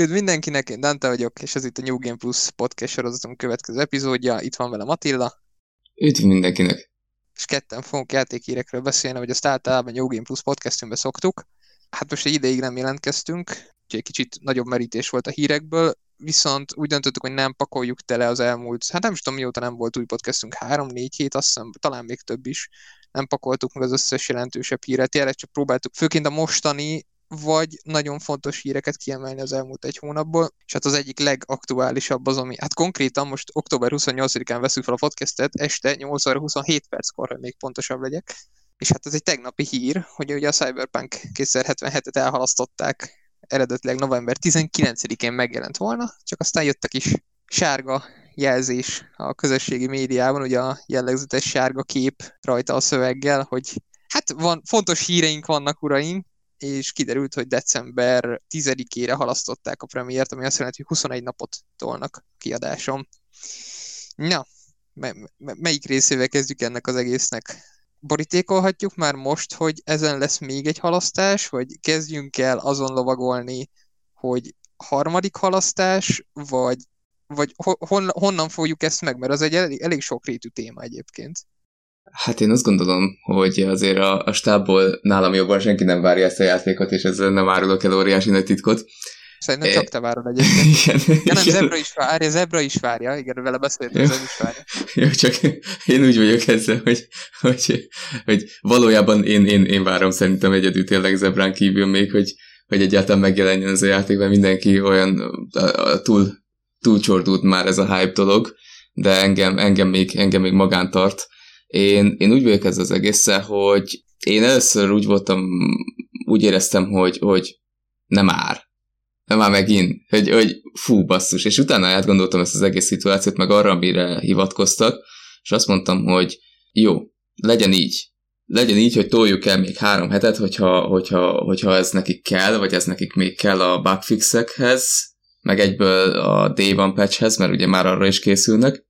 Üdv mindenkinek, én Dante vagyok, és ez itt a New Game Plus podcast sorozatunk következő epizódja. Itt van velem Attila. Üdv mindenkinek. És ketten fogunk játékhírekről beszélni, hogy azt általában New Game Plus podcastünkbe szoktuk. Hát most egy ideig nem jelentkeztünk, úgyhogy egy kicsit nagyobb merítés volt a hírekből, viszont úgy döntöttük, hogy nem pakoljuk tele az elmúlt, hát nem is tudom mióta nem volt új podcastünk, három-négy hét, azt hiszem, talán még több is, nem pakoltuk meg az összes jelentősebb híret, jelenleg csak próbáltuk, főként a mostani vagy nagyon fontos híreket kiemelni az elmúlt egy hónapból, és hát az egyik legaktuálisabb az, ami, hát konkrétan most október 28-án veszünk fel a podcastet, este 8 óra 27 perckor, hogy még pontosabb legyek, és hát ez egy tegnapi hír, hogy ugye a Cyberpunk 2077-et elhalasztották, eredetileg november 19-én megjelent volna, csak aztán jött a kis sárga jelzés a közösségi médiában, ugye a jellegzetes sárga kép rajta a szöveggel, hogy hát van, fontos híreink vannak, uraim, és kiderült, hogy december 10-ére halasztották a premiért, ami azt jelenti, hogy 21 napot tolnak kiadásom. Na, me- me- melyik részével kezdjük ennek az egésznek? Borítékolhatjuk már most, hogy ezen lesz még egy halasztás, vagy kezdjünk el azon lovagolni, hogy harmadik halasztás, vagy, vagy hon, honnan fogjuk ezt meg, mert az egy elég, elég sokrétű téma egyébként. Hát én azt gondolom, hogy azért a, a stábból nálam jobban senki nem várja ezt a játékot, és ezzel nem árulok el óriási nagy titkot. Szerintem csak te várod egyébként. igen, ja, nem, igen. Zebra is várja, Zebra is várja, igen, vele beszéltem, Zebra is várja. Jó, csak én úgy vagyok ezzel, hogy, hogy, hogy valójában én, én, én várom szerintem egyedül tényleg Zebrán kívül még, hogy, hogy egyáltalán megjelenjen ez a játék, mert mindenki olyan a, a, túl, túlcsordult már ez a hype dolog, de engem, engem, még, engem még magán tart én, én úgy vagyok ez az egészen, hogy én először úgy voltam, úgy éreztem, hogy, hogy nem ár. Nem már megint, hogy, hogy fú, basszus. És utána átgondoltam ezt az egész szituációt, meg arra, amire hivatkoztak, és azt mondtam, hogy jó, legyen így. Legyen így, hogy toljuk el még három hetet, hogyha, hogyha, hogyha ez nekik kell, vagy ez nekik még kell a bugfixekhez, meg egyből a Day One patchhez, mert ugye már arra is készülnek.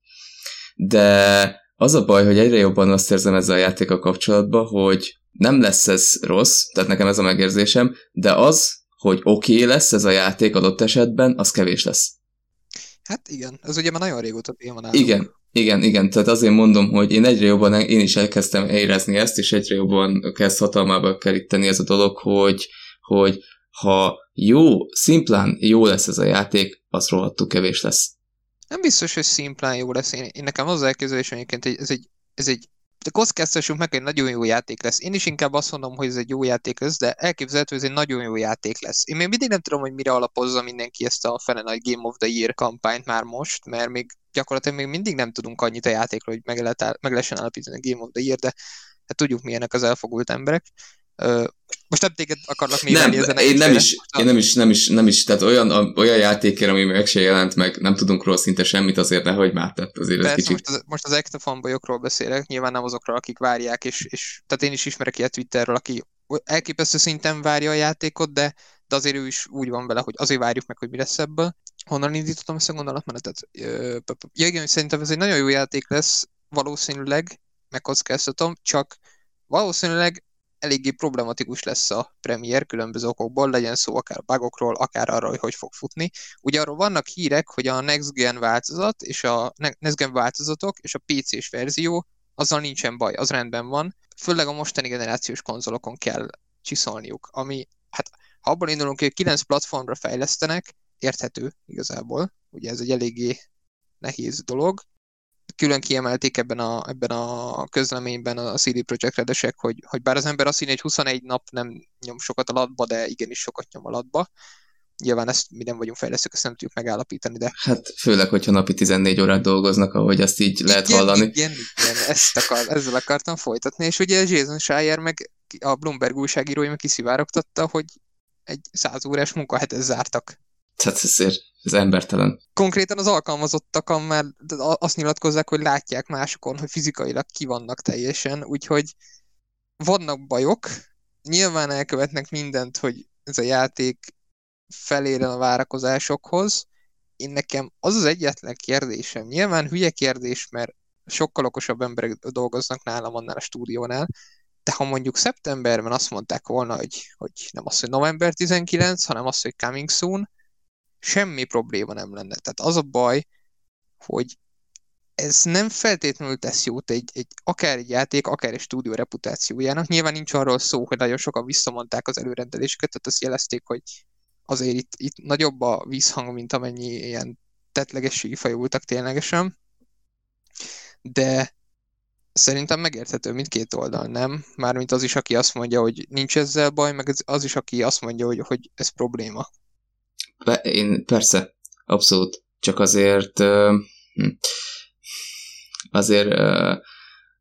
De az a baj, hogy egyre jobban azt érzem ezzel a játékkal kapcsolatban, hogy nem lesz ez rossz, tehát nekem ez a megérzésem, de az, hogy oké okay lesz ez a játék adott esetben, az kevés lesz. Hát igen, ez ugye már nagyon régóta téma nálunk. Igen, igen, igen, tehát azért mondom, hogy én egyre jobban, én is elkezdtem érezni ezt, és egyre jobban kezd hatalmába keríteni ez a dolog, hogy, hogy ha jó, szimplán jó lesz ez a játék, az rohadtul kevés lesz nem biztos, hogy szimplán jó lesz. Én, én nekem az elképzelés egyébként, hogy ez egy, ez egy de kockáztassunk meg, hogy nagyon jó játék lesz. Én is inkább azt mondom, hogy ez egy jó játék lesz, de elképzelhető, hogy ez egy nagyon jó játék lesz. Én még mindig nem tudom, hogy mire alapozza mindenki ezt a fene nagy Game of the Year kampányt már most, mert még gyakorlatilag még mindig nem tudunk annyit a játékról, hogy meg, lehet, meg lehessen állapítani a Game of the Year, de hát tudjuk milyenek az elfogult emberek most nem téged akarlak névelni nem, ezen én nem is, én nem is, nem is, nem is, tehát olyan, olyan játékért, ami meg se jelent meg, nem tudunk róla szinte semmit, azért nehogy már, tehát azért Persze, ez kicsit... most az, most az ekta beszélek, nyilván nem azokról, akik várják, és, és tehát én is ismerek ilyet Twitterről, aki elképesztő szinten várja a játékot, de, de azért ő is úgy van vele, hogy azért várjuk meg, hogy mi lesz ebből. Honnan indítottam ezt a gondolatmenetet? Ja igen, szerintem ez egy nagyon jó játék lesz, valószínűleg, megkockáztatom, csak valószínűleg eléggé problematikus lesz a Premier különböző okokból, legyen szó akár bugokról, akár arról, hogy hogy fog futni. Ugye arról vannak hírek, hogy a Next Gen változat és a Next Gen változatok és a PC-s verzió, azzal nincsen baj, az rendben van. Főleg a mostani generációs konzolokon kell csiszolniuk, ami, hát ha abból indulunk, hogy 9 platformra fejlesztenek, érthető igazából, ugye ez egy eléggé nehéz dolog, külön kiemelték ebben a, ebben a közleményben a CD Projekt Redesek, hogy, hogy bár az ember azt hinné, hogy 21 nap nem nyom sokat a latba, de igenis sokat nyom a latba. Nyilván ezt mi nem vagyunk fejlesztők, ezt nem tudjuk megállapítani, de... Hát főleg, hogyha napi 14 órát dolgoznak, ahogy ezt így igen, lehet hallani. Igen, igen, ezt akar, ezzel akartam folytatni, és ugye Jason Schreier meg a Bloomberg újságírója meg kiszivárogtatta, hogy egy 100 órás munkahetet zártak. Tehát ezért ez embertelen. Konkrétan az alkalmazottak már azt nyilatkozzák, hogy látják másokon, hogy fizikailag ki vannak teljesen, úgyhogy vannak bajok, nyilván elkövetnek mindent, hogy ez a játék felérjen a várakozásokhoz. Én nekem az az egyetlen kérdésem, nyilván hülye kérdés, mert sokkal okosabb emberek dolgoznak nálam annál a stúdiónál, de ha mondjuk szeptemberben azt mondták volna, hogy, hogy nem az, hogy november 19, hanem az, hogy coming soon, semmi probléma nem lenne. Tehát az a baj, hogy ez nem feltétlenül tesz jót egy, egy, akár egy játék, akár egy stúdió reputációjának. Nyilván nincs arról szó, hogy nagyon sokan visszamondták az előrendeléseket, tehát azt jelezték, hogy azért itt, itt nagyobb a vízhang, mint amennyi ilyen tetlegességi fajultak ténylegesen. De szerintem megérthető mindkét oldal, nem? Mármint az is, aki azt mondja, hogy nincs ezzel baj, meg az is, aki azt mondja, hogy, hogy ez probléma. Én persze, abszolút. Csak azért uh, azért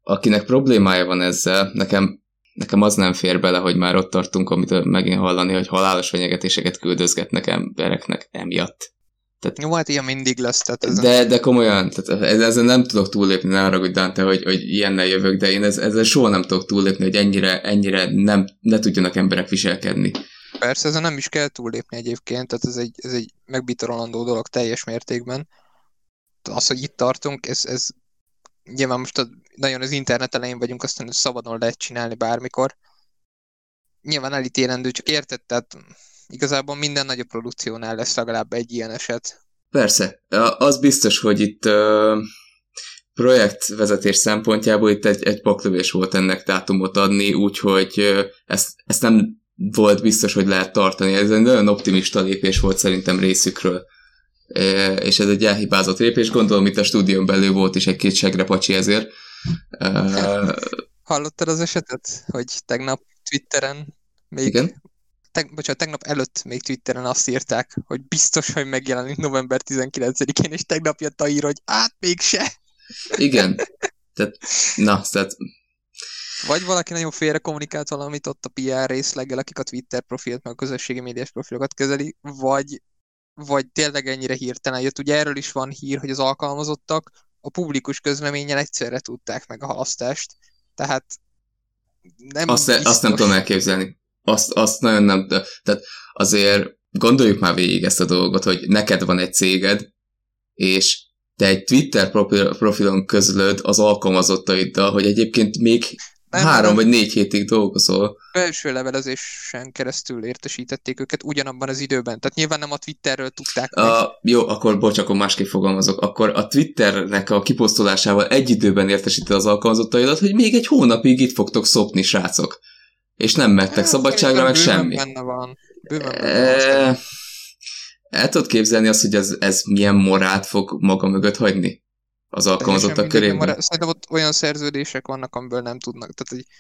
akinek problémája van ezzel, nekem, nekem az nem fér bele, hogy már ott tartunk, amit megint hallani, hogy halálos fenyegetéseket küldözgetnek embereknek emiatt. Tehát, Jó, hát ilyen mindig lesz. Tehát ezen... de, de komolyan, tehát ezen nem tudok túllépni, ne arra, hogy Dante, hogy, hogy ilyennel jövök, de én ez, ezzel soha nem tudok túllépni, hogy ennyire, ennyire nem, ne tudjanak emberek viselkedni. Persze, ezen nem is kell túllépni egyébként, tehát ez egy, ez egy megbitorolandó dolog teljes mértékben. Az, hogy itt tartunk, ez, ez nyilván most a, nagyon az internet elején vagyunk, aztán szabadon lehet csinálni bármikor. Nyilván elítélendő, csak érted, tehát igazából minden nagyobb produkciónál lesz legalább egy ilyen eset. Persze, az biztos, hogy itt projektvezetés szempontjából itt egy, egy paklövés volt ennek dátumot adni, úgyhogy uh, ezt, ezt nem volt biztos, hogy lehet tartani. Ez egy nagyon optimista lépés volt szerintem részükről. E, és ez egy elhibázott lépés, gondolom itt a stúdión belül volt is egy-két segrepacsi ezért. E, Hallottad az esetet, hogy tegnap Twitteren még Igen? teg, bocsánat, tegnap előtt még Twitteren azt írták, hogy biztos, hogy megjelenik november 19-én, és tegnap jött a ír, hogy át mégse. Igen. Tehát, na, tehát... Vagy valaki nagyon félre kommunikált valamit ott a PR részleggel, akik a Twitter profilt, meg a közösségi médiás profilokat kezeli, vagy, vagy tényleg ennyire hirtelen jött. Ugye erről is van hír, hogy az alkalmazottak a publikus közleménnyel egyszerre tudták meg a halasztást. Tehát nem azt, biztos... azt nem tudom elképzelni azt, azt nagyon nem, tehát azért gondoljuk már végig ezt a dolgot, hogy neked van egy céged, és te egy Twitter profilon közlöd az alkalmazottaiddal, hogy egyébként még nem, három nem. vagy négy hétig dolgozol. Belső levelezésen keresztül értesítették őket ugyanabban az időben. Tehát nyilván nem a Twitterről tudták meg. A, jó, akkor bocs, akkor másképp fogalmazok. Akkor a Twitternek a kiposztolásával egy időben értesíted az alkalmazottaidat, hogy még egy hónapig itt fogtok szopni, srácok és nem mettek hát, szabadságra, meg semmi. benne van. Bőven benne van. El tudod képzelni azt, hogy ez, ez milyen morát fog maga mögött hagyni? Az alkalmazottak körében? Szerintem ott olyan szerződések vannak, amiből nem tudnak. Tehát, hogy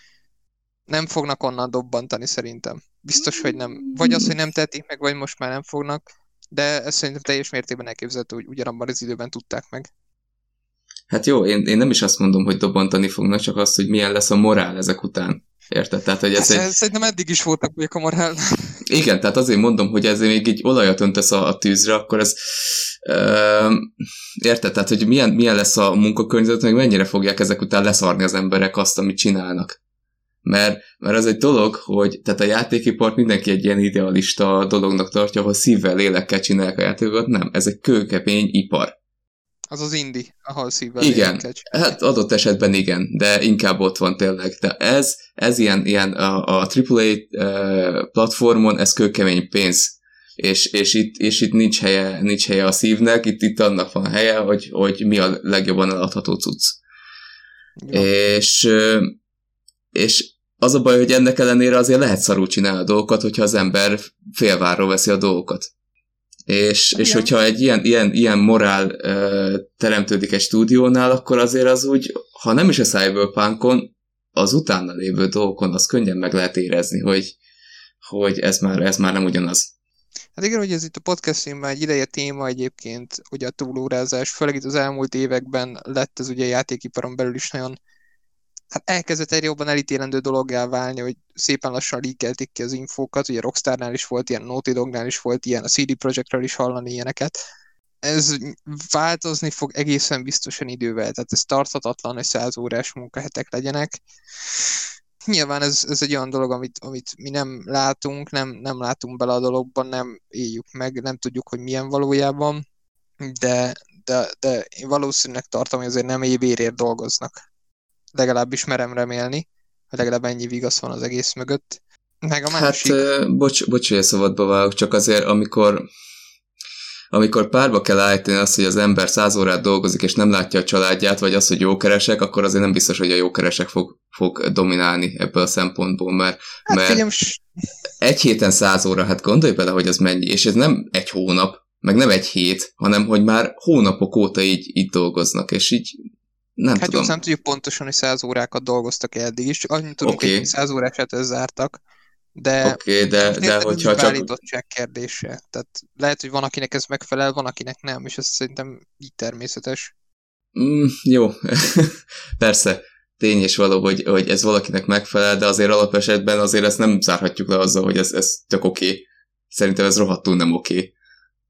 nem fognak onnan dobbantani szerintem. Biztos, hogy nem. Vagy az, hogy nem tehetik meg, vagy most már nem fognak. De ez szerintem teljes mértékben elképzelhető, hogy ugyanabban az időben tudták meg. Hát jó, én, én nem is azt mondom, hogy dobbantani fognak, csak azt, hogy milyen lesz a morál ezek után. Érted? Tehát, hogy ez hát, egy... Szerintem eddig is voltak még a morál. Igen, tehát azért mondom, hogy ez még egy olajat öntesz a, a tűzre, akkor ez érted? Tehát, hogy milyen, milyen lesz a munkakörnyezet, meg mennyire fogják ezek után leszarni az emberek azt, amit csinálnak. Mert, mert az egy dolog, hogy tehát a játékipart mindenki egy ilyen idealista dolognak tartja, ahol szívvel, lélekkel csinálják a játékokat. Nem, ez egy kőkemény ipar. Az az indi, ahol szívvel Igen, hát adott esetben igen, de inkább ott van tényleg. De ez, ez ilyen, ilyen a, a AAA platformon, ez kőkemény pénz. És, és, itt, és itt nincs helye, nincs helye a szívnek, itt, itt annak van helye, hogy, hogy mi a legjobban eladható cucc. Ja. És, és az a baj, hogy ennek ellenére azért lehet szarul csinálni a dolgokat, hogyha az ember félváról veszi a dolgokat. És, és hogyha egy ilyen, ilyen, ilyen morál uh, teremtődik egy stúdiónál, akkor azért az úgy, ha nem is a Cyberpunkon, az utána lévő dolgokon az könnyen meg lehet érezni, hogy, hogy ez már, ez már nem ugyanaz. Hát igen, hogy ez itt a podcastjénben egy ideje téma egyébként, ugye a túlórázás, főleg itt az elmúlt években lett ez ugye a játékiparon belül is nagyon hát elkezdett egy jobban elítélendő dologgá válni, hogy szépen lassan líkelték ki az infókat, ugye Rockstarnál is volt ilyen, Naughty Dognál is volt ilyen, a CD Projektről is hallani ilyeneket. Ez változni fog egészen biztosan idővel, tehát ez tarthatatlan, hogy száz órás munkahetek legyenek. Nyilván ez, ez egy olyan dolog, amit, amit mi nem látunk, nem, nem látunk bele a dologban, nem éljük meg, nem tudjuk, hogy milyen valójában, de, de, de én valószínűleg tartom, hogy azért nem évérért dolgoznak legalábbis merem remélni, hogy legalább ennyi vigasz van az egész mögött. Meg a másik... Hát, bocs, bocs, hogy a szabadba válok, csak azért, amikor amikor párba kell állítani azt, hogy az ember száz órát dolgozik, és nem látja a családját, vagy az, hogy jó keresek, akkor azért nem biztos, hogy a jó keresek fog, fog dominálni ebből a szempontból, mert, hát, mert figyelm, egy héten száz óra, hát gondolj bele, hogy az mennyi, és ez nem egy hónap, meg nem egy hét, hanem hogy már hónapok óta így, így dolgoznak, és így nem hát tudom. Jó, nem tudjuk pontosan, hogy száz órákat dolgoztak eddig is, annyit tudunk, okay. hogy száz órását zártak, de, okay, de, de hogyha csak... állítottság kérdése. Tehát lehet, hogy van, akinek ez megfelel, van, akinek nem, és ez szerintem így természetes. Mm, jó, persze, tény és való, hogy, hogy ez valakinek megfelel, de azért alapesetben azért ezt nem zárhatjuk le azzal, hogy ez, ez tök oké. Okay. Szerintem ez rohadtul nem oké. Okay.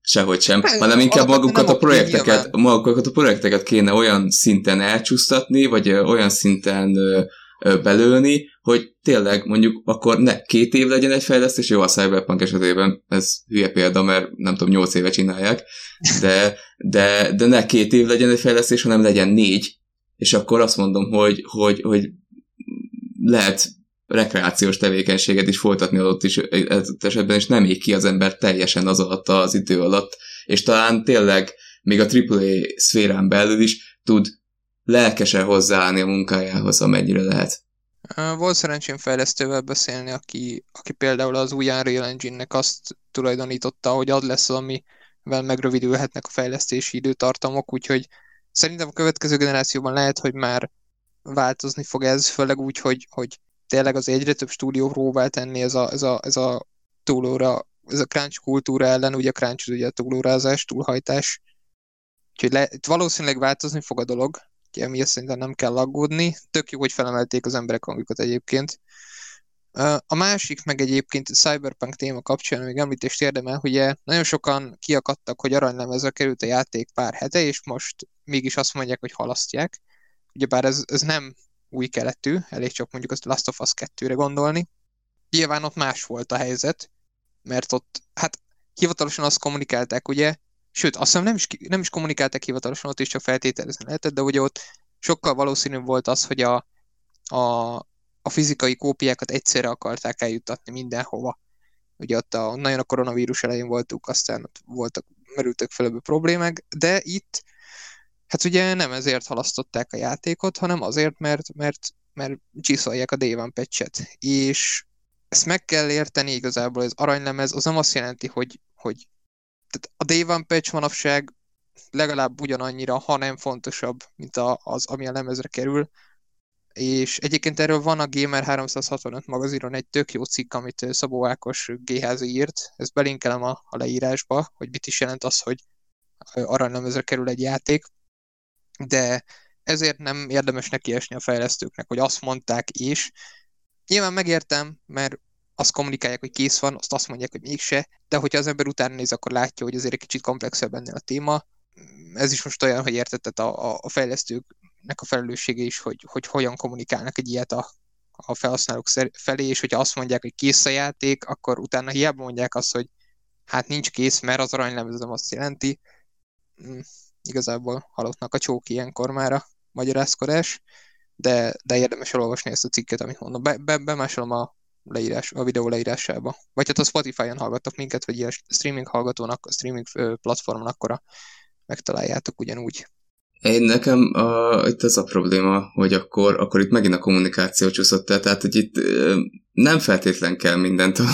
Sehogy sem, hát, hanem inkább magukat a projekteket, magukat a projekteket kéne olyan szinten elcsúsztatni, vagy olyan szinten belőni, hogy tényleg mondjuk akkor ne két év legyen egy fejlesztés, jó a Cyberpunk esetében, ez hülye példa, mert nem tudom, nyolc éve csinálják, de, de, de ne két év legyen egy fejlesztés, hanem legyen négy, és akkor azt mondom, hogy, hogy, hogy lehet rekreációs tevékenységet is folytatni adott is esetben, és nem ég ki az ember teljesen az alatt az idő alatt, és talán tényleg még a AAA szférán belül is tud lelkesen hozzáállni a munkájához, amennyire lehet. Volt szerencsém fejlesztővel beszélni, aki, aki például az új Unreal Engine-nek azt tulajdonította, hogy ad lesz, amivel megrövidülhetnek a fejlesztési időtartamok, úgyhogy szerintem a következő generációban lehet, hogy már változni fog ez, főleg úgy, hogy, hogy tényleg az egyre több stúdió próbál tenni ez a, ez a, ez a túlóra, ez a crunch kultúra ellen, ugye a crunch ugye a túlórázás, túlhajtás. Úgyhogy le, valószínűleg változni fog a dolog, emiatt szerintem nem kell aggódni. Tök jó, hogy felemelték az emberek hangjukat egyébként. A másik meg egyébként a Cyberpunk téma kapcsán még említést érdemel, hogy nagyon sokan kiakadtak, hogy aranylemezre került a játék pár hete, és most mégis azt mondják, hogy halasztják. Ugyebár ez, ez nem új keletű, elég csak mondjuk azt Last of Us 2-re gondolni. Nyilván ott más volt a helyzet, mert ott, hát hivatalosan azt kommunikálták, ugye, Sőt, azt hiszem nem is, nem is kommunikáltak hivatalosan, ott is csak feltételezni lehetett, de ugye ott sokkal valószínűbb volt az, hogy a, a, a fizikai kópiákat egyszerre akarták eljuttatni mindenhova. Ugye ott a, nagyon a koronavírus elején voltunk, aztán ott voltak, merültek fel problémák, de itt hát ugye nem ezért halasztották a játékot, hanem azért, mert, mert, mert csiszolják a Day One. És ezt meg kell érteni igazából, az aranylemez az nem azt jelenti, hogy, hogy tehát a Day patch manapság legalább ugyanannyira, ha nem fontosabb, mint a, az, ami a lemezre kerül. És egyébként erről van a Gamer 365 magazinon egy tök jó cikk, amit Szabó Ákos GHZ írt. Ezt belinkelem a, a leírásba, hogy mit is jelent az, hogy aranylemezre kerül egy játék. De ezért nem érdemes nekiesni a fejlesztőknek, hogy azt mondták is. Nyilván megértem, mert azt kommunikálják, hogy kész van, azt azt mondják, hogy mégse, de hogyha az ember utána néz, akkor látja, hogy azért egy kicsit komplexebb ennél a téma. Ez is most olyan, hogy értetted a, a fejlesztőknek a felelőssége is, hogy, hogy hogyan kommunikálnak egy ilyet a, a felhasználók felé, és hogyha azt mondják, hogy kész a játék, akkor utána hiába mondják azt, hogy hát nincs kész, mert az aranylemez nem azt jelenti. Igazából halottnak a csók ilyenkor már a magyarázkodás, de, de érdemes elolvasni ezt a cikket, amit mondom. Be, be, bemásolom a leírás, a videó leírásába. Vagy hát a Spotify-on hallgattok minket, vagy ilyen streaming hallgatónak, a streaming platformon, akkor megtaláljátok ugyanúgy. Én nekem a, itt az a probléma, hogy akkor, akkor itt megint a kommunikáció csúszott el, tehát hogy itt nem feltétlen kell mindent a,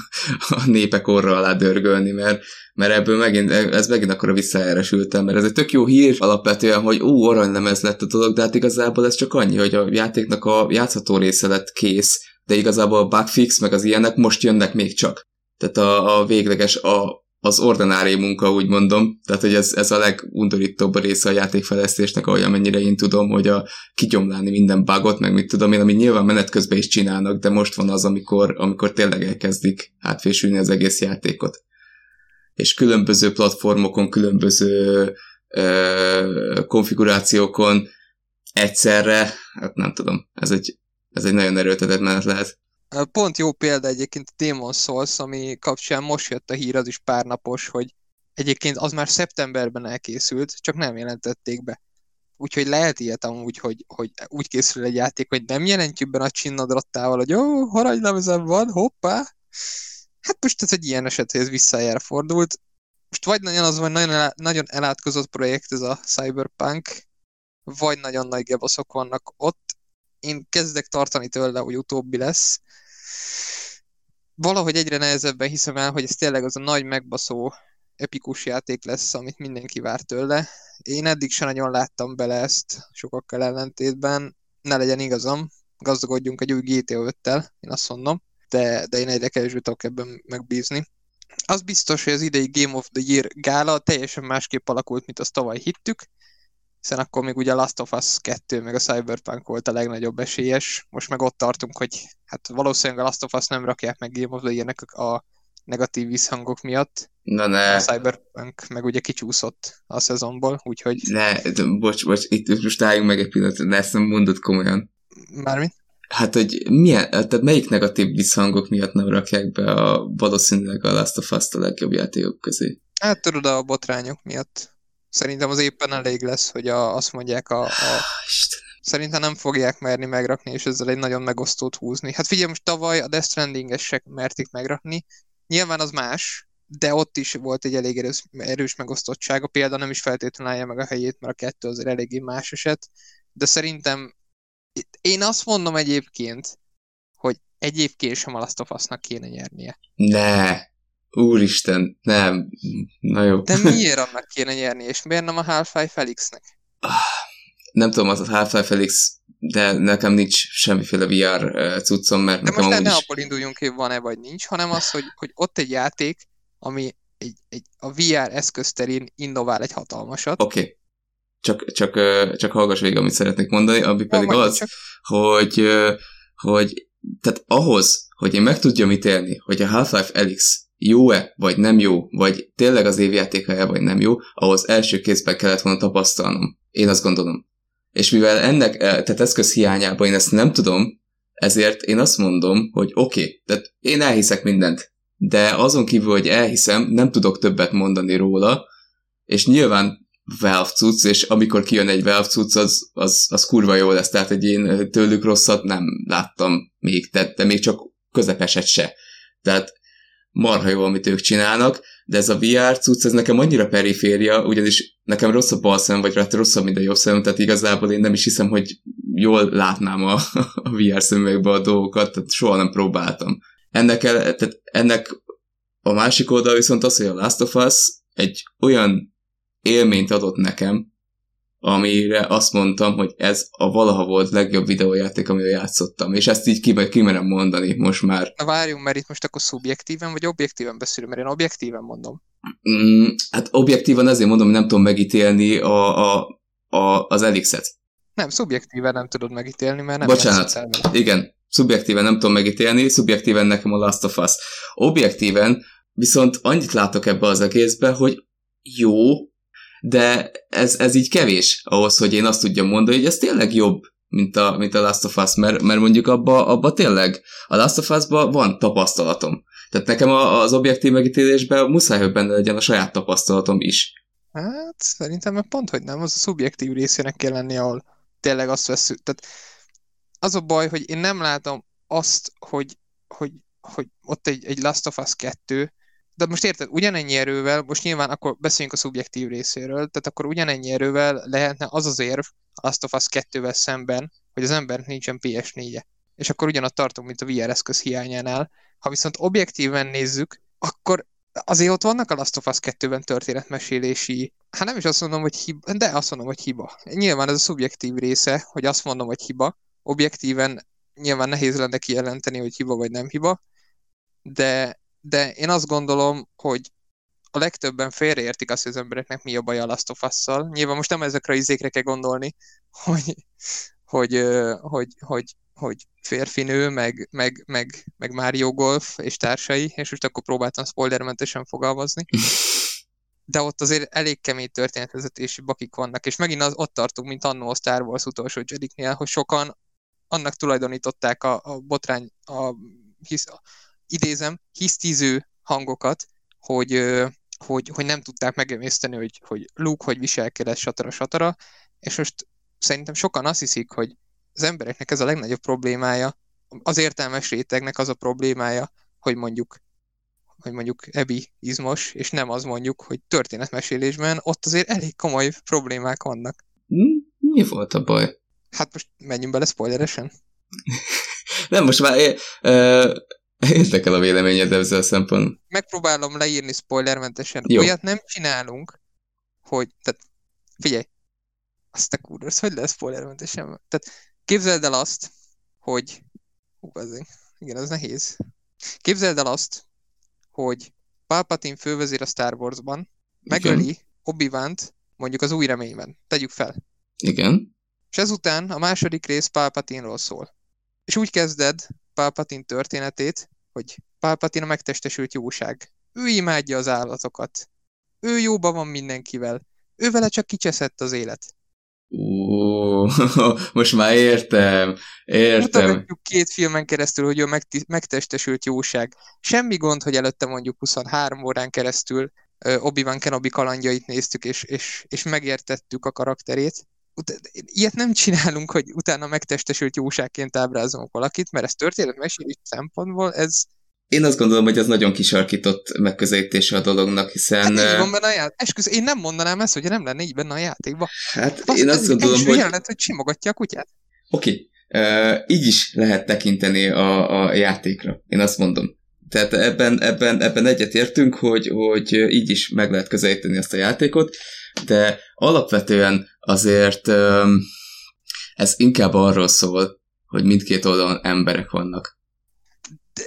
a népek orra alá dörgölni, mert, mert ebből megint, ez megint akkor a visszaeresültem, mert ez egy tök jó hír alapvetően, hogy ú, aranylemez lett a dolog, de hát igazából ez csak annyi, hogy a játéknak a játszható része lett kész, de igazából a bugfix meg az ilyenek most jönnek még csak. Tehát a, a végleges, a, az ordinári munka, úgy mondom. Tehát, hogy ez, ez a legundorítóbb része a játékfejlesztésnek, ahogy amennyire én tudom, hogy a kigyomlálni minden bugot, meg mit tudom én, ami nyilván menet közben is csinálnak, de most van az, amikor, amikor tényleg elkezdik átfésülni az egész játékot. És különböző platformokon, különböző ö, konfigurációkon egyszerre, hát nem tudom, ez egy ez egy nagyon erőltetett menet lehet. Pont jó példa egyébként a Demon Souls, ami kapcsán most jött a hír, az is pár napos, hogy egyébként az már szeptemberben elkészült, csak nem jelentették be. Úgyhogy lehet ilyet amúgy, hogy, hogy úgy készül egy játék, hogy nem jelentjük be a csinnadrattával, hogy jó, haranylemezem van, hoppá. Hát most ez egy ilyen eset, hogy ez visszajára fordult. most vagy nagyon az, vagy nagyon, elá, nagyon elátkozott projekt ez a Cyberpunk, vagy nagyon nagy gebaszok vannak ott. Én kezdek tartani tőle, hogy utóbbi lesz. Valahogy egyre nehezebben hiszem el, hogy ez tényleg az a nagy megbaszó epikus játék lesz, amit mindenki vár tőle. Én eddig sem nagyon láttam bele ezt sokakkal ellentétben. Ne legyen igazam, gazdagodjunk egy új GTA 5-tel, én azt mondom, de, de én egyre kevésbé tudok ebben megbízni. Az biztos, hogy az idei Game of the Year gála teljesen másképp alakult, mint azt tavaly hittük, hiszen akkor még ugye a Last of Us 2 meg a Cyberpunk volt a legnagyobb esélyes, most meg ott tartunk, hogy hát valószínűleg a Last of Us nem rakják meg Game of the Year-nek a negatív visszhangok miatt. Na ne. A Cyberpunk meg ugye kicsúszott a szezonból, úgyhogy... Ne, bocs, bocs, itt most álljunk meg egy pillanat, ne ezt nem mondod komolyan. Mármint? Hát, hogy milyen, tehát melyik negatív visszhangok miatt nem rakják be a valószínűleg a Last of Us a legjobb játékok közé? Hát tudod, a botrányok miatt. Szerintem az éppen elég lesz, hogy a, azt mondják a, a Szerintem nem fogják merni megrakni, és ezzel egy nagyon megosztót húzni. Hát figyelj, most tavaly a Death Stranding-esek merték megrakni. Nyilván az más, de ott is volt egy elég erős, erős megosztottság. A példa nem is feltétlenül állja meg a helyét, mert a kettő azért eléggé más eset. De szerintem én azt mondom egyébként, hogy egyébként sem a Last of Us-nak kéne nyernie. Ne, úristen, nem, na jó. De miért annak kéne nyerni, és miért nem a Half-Life Felixnek? Nem tudom, az a Half-Life Felix, de nekem nincs semmiféle VR cuccom, mert de nekem most ne is... abból induljunk hogy van-e vagy nincs, hanem az, hogy, hogy ott egy játék, ami egy, egy, a VR eszközterén innovál egy hatalmasat. Oké. Okay csak, csak, csak hallgass végig, amit szeretnék mondani, ami pedig az, csak. hogy, hogy tehát ahhoz, hogy én meg tudjam ítélni, hogy a Half-Life Alyx jó-e, vagy nem jó, vagy tényleg az évjátéka-e, vagy nem jó, ahhoz első kézben kellett volna tapasztalnom. Én azt gondolom. És mivel ennek, tehát eszköz hiányában én ezt nem tudom, ezért én azt mondom, hogy oké, okay, tehát én elhiszek mindent, de azon kívül, hogy elhiszem, nem tudok többet mondani róla, és nyilván Valve cucc, és amikor kijön egy Valve cucc, az, az, az kurva jó lesz, tehát hogy én tőlük rosszat nem láttam még, de, de még csak közepeset se. Tehát marha jó, amit ők csinálnak, de ez a VR cucc, ez nekem annyira periféria, ugyanis nekem rossz a bal szem, vagy hát rosszabb, mint a jobb szem, tehát igazából én nem is hiszem, hogy jól látnám a, a VR szemüvegbe a dolgokat, tehát soha nem próbáltam. Ennek, el, tehát ennek a másik oldal viszont az, hogy a Last of Us egy olyan élményt adott nekem, amire azt mondtam, hogy ez a valaha volt legjobb videójáték, amivel játszottam, és ezt így kimerem ki mondani most már. Na várjunk, mert itt most akkor szubjektíven vagy objektíven beszélünk, mert én objektíven mondom. Mm, hát objektívan ezért mondom, hogy nem tudom megítélni a, a, a, az Elixet. Nem, szubjektíven nem tudod megítélni, mert nem Bocsánat, igen, szubjektíven nem tudom megítélni, szubjektíven nekem a Last of Us. Objektíven viszont annyit látok ebbe az egészbe, hogy jó, de ez, ez így kevés ahhoz, hogy én azt tudjam mondani, hogy ez tényleg jobb, mint a, mint a Last of Us, mert, mert mondjuk abba, abba tényleg a Last of Us-ba van tapasztalatom. Tehát nekem az objektív megítélésben muszáj, hogy benne legyen a saját tapasztalatom is. Hát szerintem pont, hogy nem, az a szubjektív részének kell lenni, ahol tényleg azt veszük. Tehát az a baj, hogy én nem látom azt, hogy, hogy, hogy ott egy, egy Last of Us 2 de most érted, ugyanennyi erővel, most nyilván akkor beszéljünk a szubjektív részéről, tehát akkor ugyanennyi erővel lehetne az az érv a Last of Us 2-vel szemben, hogy az embernek nincsen PS4-je. És akkor ugyanott tartunk, mint a VR eszköz hiányánál. Ha viszont objektíven nézzük, akkor azért ott vannak a Last of Us 2-ben történetmesélési, hát nem is azt mondom, hogy hiba, de azt mondom, hogy hiba. Nyilván ez a szubjektív része, hogy azt mondom, hogy hiba. Objektíven nyilván nehéz lenne kijelenteni, hogy hiba vagy nem hiba, de de én azt gondolom, hogy a legtöbben félreértik azt, hogy az embereknek mi a baj a Last of Us-szal. Nyilván most nem ezekre a izékre kell gondolni, hogy, hogy, hogy, hogy, hogy férfinő, meg, meg, meg, meg Mario Golf és társai, és most akkor próbáltam spoilermentesen fogalmazni. De ott azért elég kemény történetvezetési bakik vannak, és megint az, ott tartunk, mint annó a Star Wars utolsó Jediknél, hogy sokan annak tulajdonították a, a botrány, a, hisz, idézem, hisztiző hangokat, hogy, hogy, hogy nem tudták megemészteni, hogy, hogy Luke hogy viselkedett, satara, satara, és most szerintem sokan azt hiszik, hogy az embereknek ez a legnagyobb problémája, az értelmes rétegnek az a problémája, hogy mondjuk hogy mondjuk Ebi izmos, és nem az mondjuk, hogy történetmesélésben, ott azért elég komoly problémák vannak. Mi volt a baj? Hát most menjünk bele spoileresen. nem, most már ö, érdekel a véleményed ezzel a szempont. Megpróbálom leírni spoilermentesen. Jó. Olyat nem csinálunk, hogy, tehát figyelj, azt a kurva, hogy lesz spoilermentesen? Tehát képzeld el azt, hogy hú, azért, igen, ez nehéz. Képzeld el azt, hogy Palpatine fővezér a Star Wars-ban, megöli obi mondjuk az új reményben. Tegyük fel. Igen. És ezután a második rész Palpatine-ról szól. És úgy kezded Palpatine történetét, hogy Palpatine a megtestesült jóság. Ő imádja az állatokat. Ő jóban van mindenkivel. Ő vele csak kicseszett az élet. Ó, most már értem, értem. Mutatjuk két filmen keresztül, hogy ő megtestesült jóság. Semmi gond, hogy előtte mondjuk 23 órán keresztül Obi-Wan Kenobi kalandjait néztük, és, és, és megértettük a karakterét. Ilyet nem csinálunk, hogy utána megtestesült jóságként ábrázolunk valakit, mert ez történetmesélés szempontból, ez, én azt gondolom, hogy ez nagyon kisarkított megközelítése a dolognak, hiszen... Hát van benne a játék. Esküsz, én nem mondanám ezt, hogy nem lenne így benne a játékban. Hát Basz, én azt gondolom, hogy... Jelent, hogy simogatja a kutyát. Oké, okay. uh, így is lehet tekinteni a, a játékra. Én azt mondom. Tehát ebben, ebben, ebben egyetértünk, hogy, hogy így is meg lehet közelíteni ezt a játékot, de alapvetően azért ez inkább arról szól, hogy mindkét oldalon emberek vannak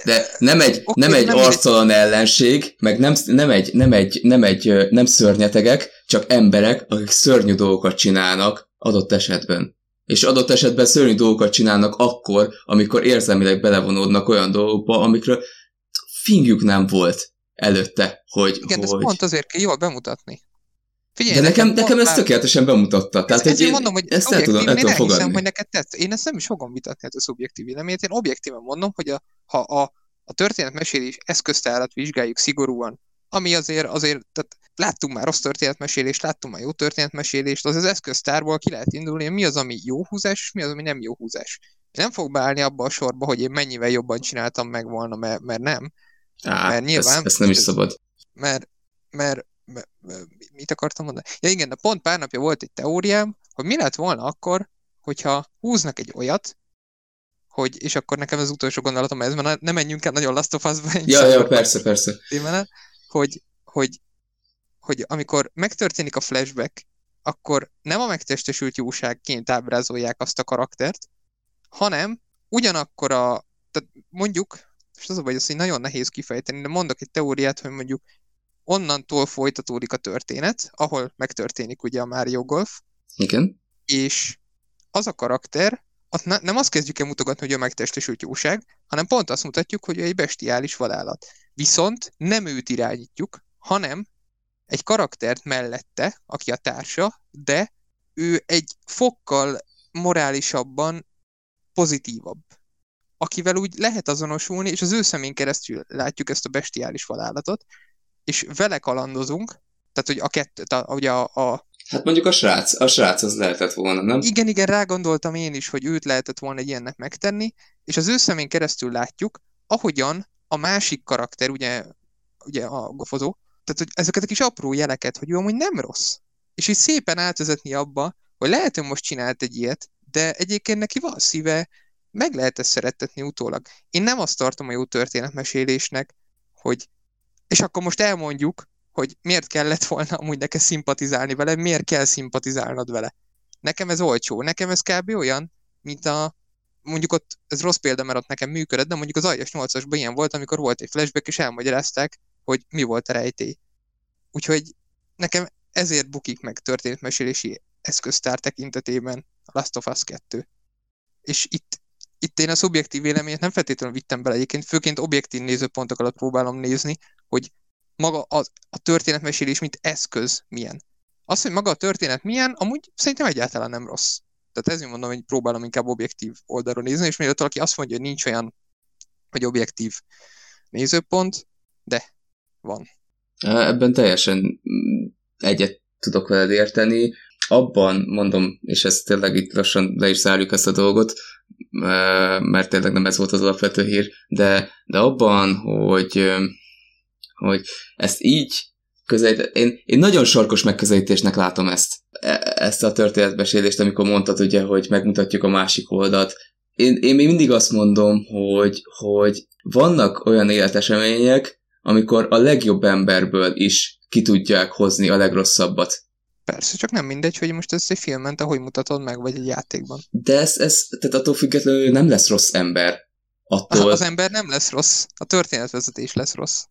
de nem egy, okay, nem egy nem arctalan egy... ellenség, meg nem, nem, egy, nem, egy, nem, egy, nem szörnyetegek, csak emberek, akik szörnyű dolgokat csinálnak adott esetben. És adott esetben szörnyű dolgokat csinálnak akkor, amikor érzelmileg belevonódnak olyan dolgokba, amikről fingjük nem volt előtte, hogy... Igen, hogy... ezt pont azért kell jól bemutatni. Figyelj, de nekem, nekem, ezt tökéletesen bemutatta. Tehát ezt, én mondom, hogy ezt el tudom, el tudom fogadni. Hiszem, hogy neked tetsz. Én ezt nem is fogom vitatni, hát a szubjektív véleményét. Én objektíven mondom, hogy a, ha a, a történetmesélés eszköztárat vizsgáljuk szigorúan, ami azért, azért tehát láttunk már rossz történetmesélést, láttunk már jó történetmesélést, az az eszköztárból ki lehet indulni, mi az, ami jó húzás, és mi az, ami nem jó húzás. Nem fog beállni abba a sorba, hogy én mennyivel jobban csináltam meg volna, mert, mert nem. Á, mert nyilván... Ezt, ezt nem is szabad. Mert, mert mit akartam mondani? Ja igen, de pont pár napja volt egy teóriám, hogy mi lett volna akkor, hogyha húznak egy olyat, hogy, és akkor nekem az utolsó gondolatom ez, mert nem menjünk el nagyon Last of Us-ba. Ja, ja, persze, persze. Témene, hogy, hogy, hogy amikor megtörténik a flashback, akkor nem a megtestesült jóságként ábrázolják azt a karaktert, hanem ugyanakkor a, tehát mondjuk, és az a baj, hogy nagyon nehéz kifejteni, de mondok egy teóriát, hogy mondjuk onnantól folytatódik a történet, ahol megtörténik ugye a Mario Golf. Igen. És az a karakter, azt ne, nem azt kezdjük el mutogatni, hogy a megtestesült jóság, hanem pont azt mutatjuk, hogy ő egy bestiális vadállat. Viszont nem őt irányítjuk, hanem egy karaktert mellette, aki a társa, de ő egy fokkal morálisabban pozitívabb, akivel úgy lehet azonosulni, és az ő szemén keresztül látjuk ezt a bestiális vadállatot, és vele kalandozunk, tehát hogy a kettő, a, ugye a, a Hát mondjuk a srác, a srác az lehetett volna, nem? Igen, igen, rágondoltam én is, hogy őt lehetett volna egy ilyennek megtenni, és az ő szemén keresztül látjuk, ahogyan a másik karakter, ugye, ugye a gofozó, tehát hogy ezeket a kis apró jeleket, hogy ő amúgy nem rossz. És így szépen átvezetni abba, hogy lehet, hogy most csinált egy ilyet, de egyébként neki van szíve, meg lehet ezt szerettetni utólag. Én nem azt tartom a jó történetmesélésnek, hogy és akkor most elmondjuk, hogy miért kellett volna amúgy neked szimpatizálni vele, miért kell szimpatizálnod vele. Nekem ez olcsó, nekem ez kb. olyan, mint a, mondjuk ott, ez rossz példa, mert ott nekem működött, de mondjuk az Aljas 8-asban ilyen volt, amikor volt egy flashback, és elmagyarázták, hogy mi volt a rejtély. Úgyhogy nekem ezért bukik meg történetmesélési eszköztár tekintetében a Last of Us 2. És itt, itt én a szubjektív véleményet nem feltétlenül vittem bele egyébként, főként objektív nézőpontok alatt próbálom nézni, hogy maga a, a történetmesélés, mint eszköz milyen. Az, hogy maga a történet milyen, amúgy szerintem egyáltalán nem rossz. Tehát ezért mondom, hogy próbálom inkább objektív oldalról nézni, és mielőtt valaki azt mondja, hogy nincs olyan, hogy objektív nézőpont, de van. Ebben teljesen egyet tudok veled érteni. Abban mondom, és ezt tényleg itt lassan le is zárjuk ezt a dolgot, mert tényleg nem ez volt az alapvető hír, de, de abban, hogy hogy ezt így közelít, én, én nagyon sarkos megközelítésnek látom ezt, e, ezt a történetbesélést, amikor mondtad ugye, hogy megmutatjuk a másik oldalt. Én, én még mindig azt mondom, hogy, hogy vannak olyan életesemények, amikor a legjobb emberből is ki tudják hozni a legrosszabbat. Persze, csak nem mindegy, hogy most ez egy filmen, te hogy mutatod meg, vagy egy játékban. De ez, ez tehát attól függetlenül nem lesz rossz ember. Attól... Az ember nem lesz rossz, a történetvezetés lesz rossz.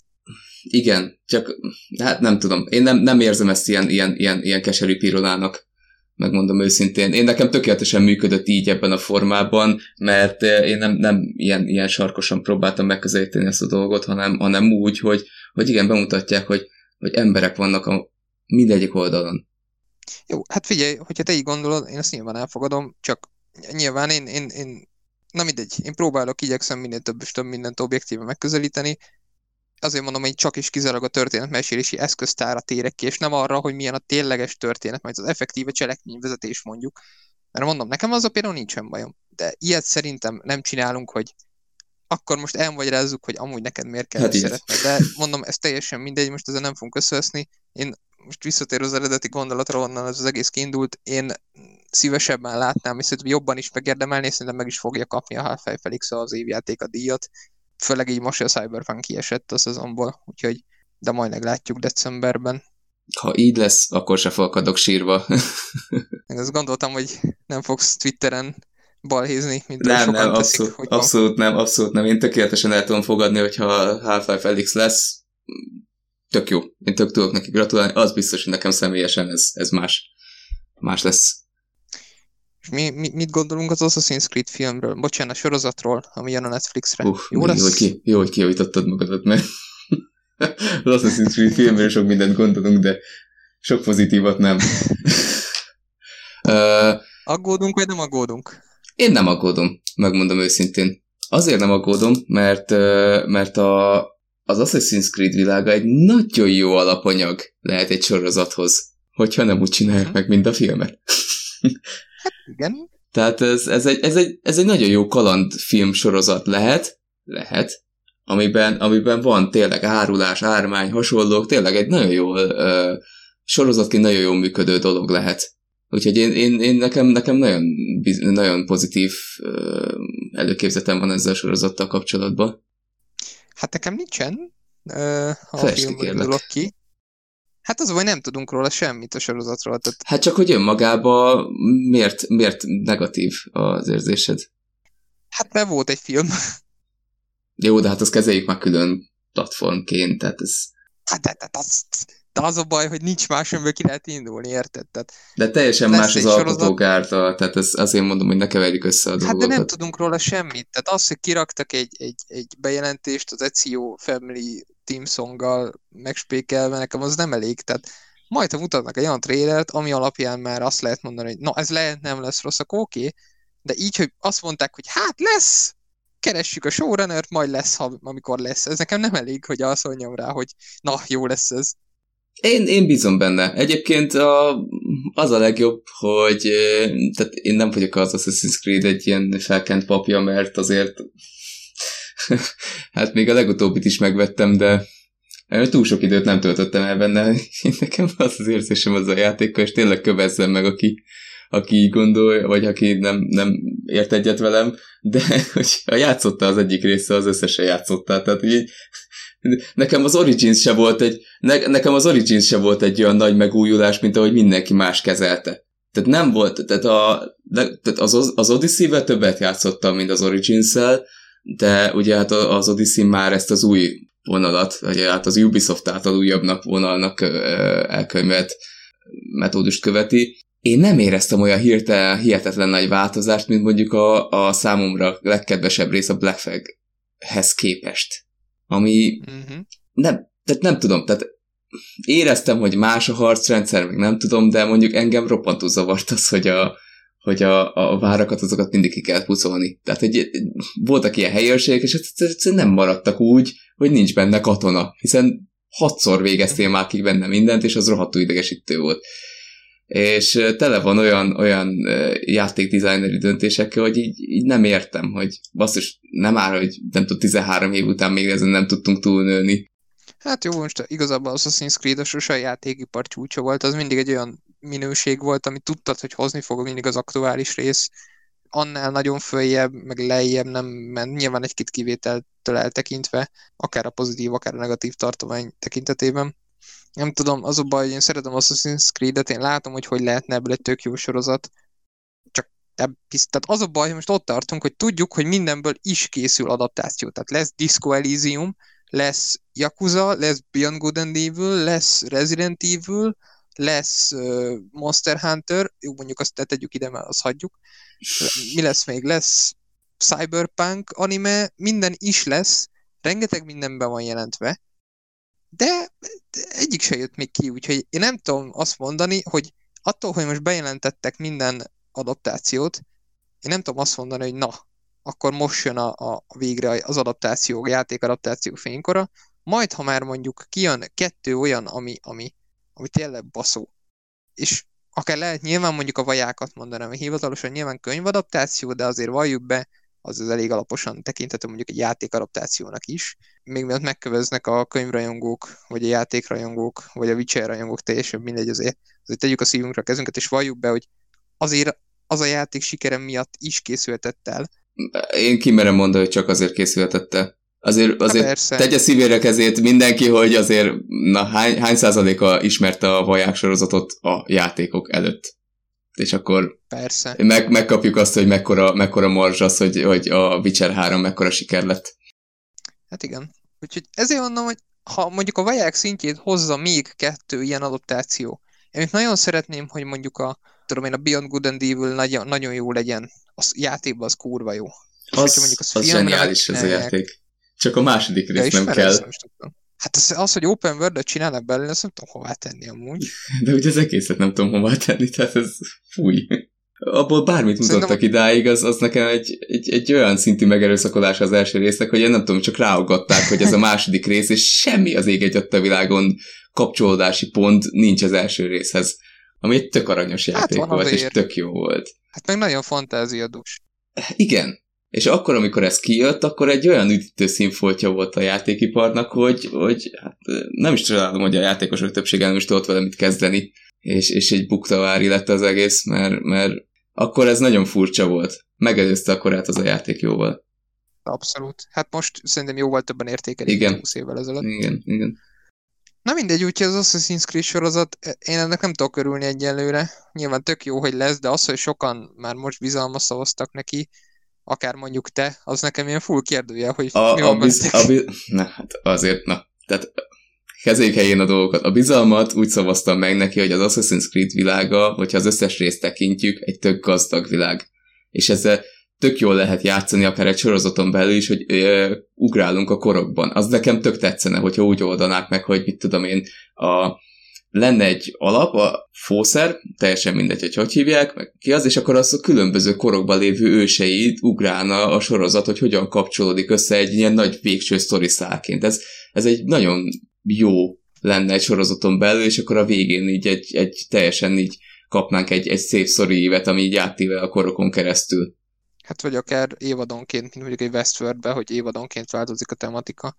Igen, csak hát nem tudom. Én nem, nem érzem ezt ilyen, ilyen, ilyen, ilyen keserű pirolának, megmondom őszintén. Én nekem tökéletesen működött így ebben a formában, mert eh, én nem, nem ilyen, ilyen sarkosan próbáltam megközelíteni ezt a dolgot, hanem, hanem úgy, hogy, hogy igen, bemutatják, hogy, hogy emberek vannak a mindegyik oldalon. Jó, hát figyelj, hogyha te így gondolod, én ezt nyilván elfogadom, csak nyilván én, én, én na mindegy, én próbálok, igyekszem minél több és több mindent objektíven megközelíteni, azért mondom, hogy csak is kizárólag a történetmesélési eszköztára térek ki, és nem arra, hogy milyen a tényleges történet, majd az effektíve cselekményvezetés mondjuk. Mert mondom, nekem az a például nincsen bajom. De ilyet szerintem nem csinálunk, hogy akkor most elmagyarázzuk, hogy amúgy neked miért kell hát szeretni. De mondom, ez teljesen mindegy, most ezzel nem fogunk összeveszni. Én most visszatérve az eredeti gondolatra, onnan ez az egész kiindult, én szívesebben látnám, és szerintem jobban is megérdemelni, és szerintem meg is fogja kapni a Half-Life Felix az évjáték a díjat. Főleg így most, a Cyberpunk kiesett a szezonból, úgyhogy de majd meglátjuk decemberben. Ha így lesz, akkor se falkadok sírva. Én azt gondoltam, hogy nem fogsz Twitteren balhézni, mint nem, sokan nem, teszik, abszolút, hogy abszolút nem, abszolút nem. Én tökéletesen el tudom fogadni, hogyha Half-Life Felix lesz, tök jó. Én tök tudok neki gratulálni, az biztos, hogy nekem személyesen ez, ez más, más lesz. És mi, mi, mit gondolunk az Assassin's Creed filmről? Bocsánat, a sorozatról, ami jön a Netflixre. Uh, jó, lesz? Jó, hogy ki, jó, hogy kijavítottad magadat, mert az Assassin's Creed filmről sok mindent gondolunk, de sok pozitívat nem. uh, aggódunk, vagy nem aggódunk? Én nem aggódom, megmondom őszintén. Azért nem aggódom, mert, mert a, az Assassin's Creed világa egy nagyon jó alapanyag lehet egy sorozathoz, hogyha nem úgy csinálják mhm. meg, mint a filmet. Hát igen. Tehát ez, ez, egy, ez, egy, ez egy nagyon jó kalandfilm sorozat lehet, lehet, amiben, amiben van tényleg árulás, ármány, hasonlók, tényleg egy nagyon jó uh, sorozatként nagyon jó működő dolog lehet. Úgyhogy én, én, én nekem, nekem nagyon, nagyon pozitív uh, előképzetem van ezzel a sorozattal kapcsolatban. Hát nekem nincsen, uh, a film ki. Hát az, hogy nem tudunk róla semmit a sorozatról. Tehát... Hát csak, hogy önmagában miért, miért negatív az érzésed? Hát mert volt egy film. Jó, de hát azt kezeljük már külön platformként, tehát ez... Hát de, de, de, de az a baj, hogy nincs más, amiből ki lehet indulni, érted? Tehát de teljesen más az alkotók által, tehát ez azért mondom, hogy ne keverjük össze a dolgokat. Hát de nem tudunk róla semmit. Tehát az, hogy kiraktak egy, egy, egy bejelentést az Ezio Family Team Songgal megspékelve, nekem az nem elég. Tehát majd, ha mutatnak egy olyan trailert, ami alapján már azt lehet mondani, hogy na, ez lehet, nem lesz rossz, akkor oké, okay. de így, hogy azt mondták, hogy hát lesz, keressük a showrunnert, majd lesz, ha, amikor lesz. Ez nekem nem elég, hogy azt mondjam rá, hogy na, jó lesz ez. Én, én bízom benne. Egyébként a, az a legjobb, hogy tehát én nem vagyok az Assassin's Creed egy ilyen felkent papja, mert azért hát még a legutóbbit is megvettem, de túl sok időt nem töltöttem el benne. Nekem az az érzésem az a játékkal, és tényleg kövezzem meg, aki, aki így gondol, vagy aki nem, nem ért egyet velem, de hogy a játszotta az egyik része, az összesen játszotta. Tehát így, nekem az Origins se volt egy, ne, nekem az Origins se volt egy olyan nagy megújulás, mint ahogy mindenki más kezelte. Tehát nem volt, tehát, a, tehát az, az Odyssey-vel többet játszottam, mint az Origins-szel, de ugye hát az Odyssey már ezt az új vonalat, vagy hát az Ubisoft által újabbnak vonalnak elkönyvelt metódust követi. Én nem éreztem olyan hirtelen, hihetetlen nagy változást, mint mondjuk a, a számomra legkedvesebb rész a Black Flag-hez képest. Ami uh-huh. nem, tehát nem tudom, tehát éreztem, hogy más a harcrendszer, meg nem tudom, de mondjuk engem roppantú zavart az, hogy a, hogy a, a várakat azokat mindig ki kell pucolni. Tehát, hogy voltak ilyen helyőrségek, és egyszerűen nem maradtak úgy, hogy nincs benne katona, hiszen hatszor végeztél már ki benne mindent, és az rohadtú idegesítő volt. És tele van olyan, olyan játékdesigneri döntésekkel, hogy így, így nem értem, hogy basszus, nem áll, hogy nem tud 13 év után még ezen nem tudtunk túlnőni. Hát jó, most igazából Assassin's Creed a sose játékipar csúcsa volt, az mindig egy olyan minőség volt, amit tudtad, hogy hozni fog mindig az aktuális rész. Annál nagyon följebb, meg lejjebb nem ment, nyilván egy-két kivételtől eltekintve, akár a pozitív, akár a negatív tartomány tekintetében. Nem tudom, az a baj, hogy én szeretem Assassin's Creed-et, én látom, hogy hogy lehetne ebből egy tök jó sorozat, csak tehát az a baj, hogy most ott tartunk, hogy tudjuk, hogy mindenből is készül adaptáció. Tehát lesz Disco Elysium, lesz Yakuza, lesz Beyond Good and Evil, lesz Resident Evil, lesz Monster Hunter, jó, mondjuk azt tegyük ide, mert azt hagyjuk. Mi lesz még? Lesz Cyberpunk anime, minden is lesz, rengeteg mindenben van jelentve, de egyik se jött még ki, úgyhogy én nem tudom azt mondani, hogy attól, hogy most bejelentettek minden adaptációt, én nem tudom azt mondani, hogy na, akkor most jön a, a végre az adaptáció, a játék adaptáció fénykora, majd ha már mondjuk kijön kettő olyan, ami, ami, ami tényleg baszó, és akár lehet nyilván mondjuk a vajákat mondanám, hogy hivatalosan nyilván könyvadaptáció, de azért valljuk be, az az elég alaposan tekinthető mondjuk egy játékadaptációnak is. Még mielőtt megköveznek a könyvrajongók, vagy a játékrajongók, vagy a Witcher rajongók, teljesen mindegy, azért, azért tegyük a szívünkre a kezünket, és valljuk be, hogy azért az a játék sikerem miatt is készültett el. Én kimerem mondani, hogy csak azért készültett el. Azért, azért tegye szívére kezét mindenki, hogy azért na, hány, hány százaléka ismerte a vaják sorozatot a játékok előtt. És akkor Persze. Meg, megkapjuk azt, hogy mekkora, mekkora marzs az, hogy, hogy a Witcher 3 mekkora siker lett. Hát igen. Úgyhogy ezért mondom, hogy ha mondjuk a vaják szintjét hozza még kettő ilyen adaptáció, én nagyon szeretném, hogy mondjuk a, tudom én, a Beyond Good and Evil nagyon, nagyon jó legyen. A játékban az kurva jó. Az, mondjuk az, az zseniális ez a játék. Csak a második rész nem kell. Hát az, az, hogy open world csinálnak belőle, azt nem tudom hová tenni amúgy. De ugye az egészet nem tudom hová tenni, tehát ez fúj. Abból bármit mutattak Szerintem... idáig, az, az nekem egy, egy, egy olyan szintű megerőszakolás az első résznek, hogy én nem tudom, csak ráugatták, hogy ez a második rész, és semmi az ég egy a világon kapcsolódási pont nincs az első részhez. Ami egy tök aranyos hát játék hát volt, és tök jó volt. Hát meg nagyon fantáziadús. Igen, és akkor, amikor ez kijött, akkor egy olyan üdítő színfoltja volt a játékiparnak, hogy, hogy hát nem is csodálom, hogy a játékosok többsége nem is tudott vele mit kezdeni, és, és egy buktavári lett az egész, mert, mert akkor ez nagyon furcsa volt. Megelőzte a korát az a játék jóval. Abszolút. Hát most szerintem jóval többen értékelik, igen. 20 évvel ezelőtt. Igen, igen. Na mindegy, úgyhogy az Assassin's Creed sorozat, én ennek nem tudok örülni egyelőre. Nyilván tök jó, hogy lesz, de az, hogy sokan már most bizalmat szavaztak neki, akár mondjuk te, az nekem ilyen full kérdője, hogy a, mi van a biz, a biz, Na, hát azért, na, tehát kezeljük helyén a dolgokat. A bizalmat úgy szavaztam meg neki, hogy az Assassin's Creed világa, hogyha az összes részt tekintjük, egy tök gazdag világ. És ezzel tök jól lehet játszani, akár egy sorozaton belül is, hogy ö, ugrálunk a korokban. Az nekem tök tetszene, hogyha úgy oldanák meg, hogy mit tudom én, a lenne egy alap, a fószer, teljesen mindegy, hogy hogy hívják, meg ki az, és akkor az a különböző korokban lévő őseit ugrálna a sorozat, hogy hogyan kapcsolódik össze egy ilyen nagy végső sztori szálként. Ez, ez egy nagyon jó lenne egy sorozaton belül, és akkor a végén így egy, egy teljesen így kapnánk egy, egy szép sztori évet, ami így átível a korokon keresztül. Hát vagy akár évadonként, mint mondjuk egy Westworldbe, hogy évadonként változik a tematika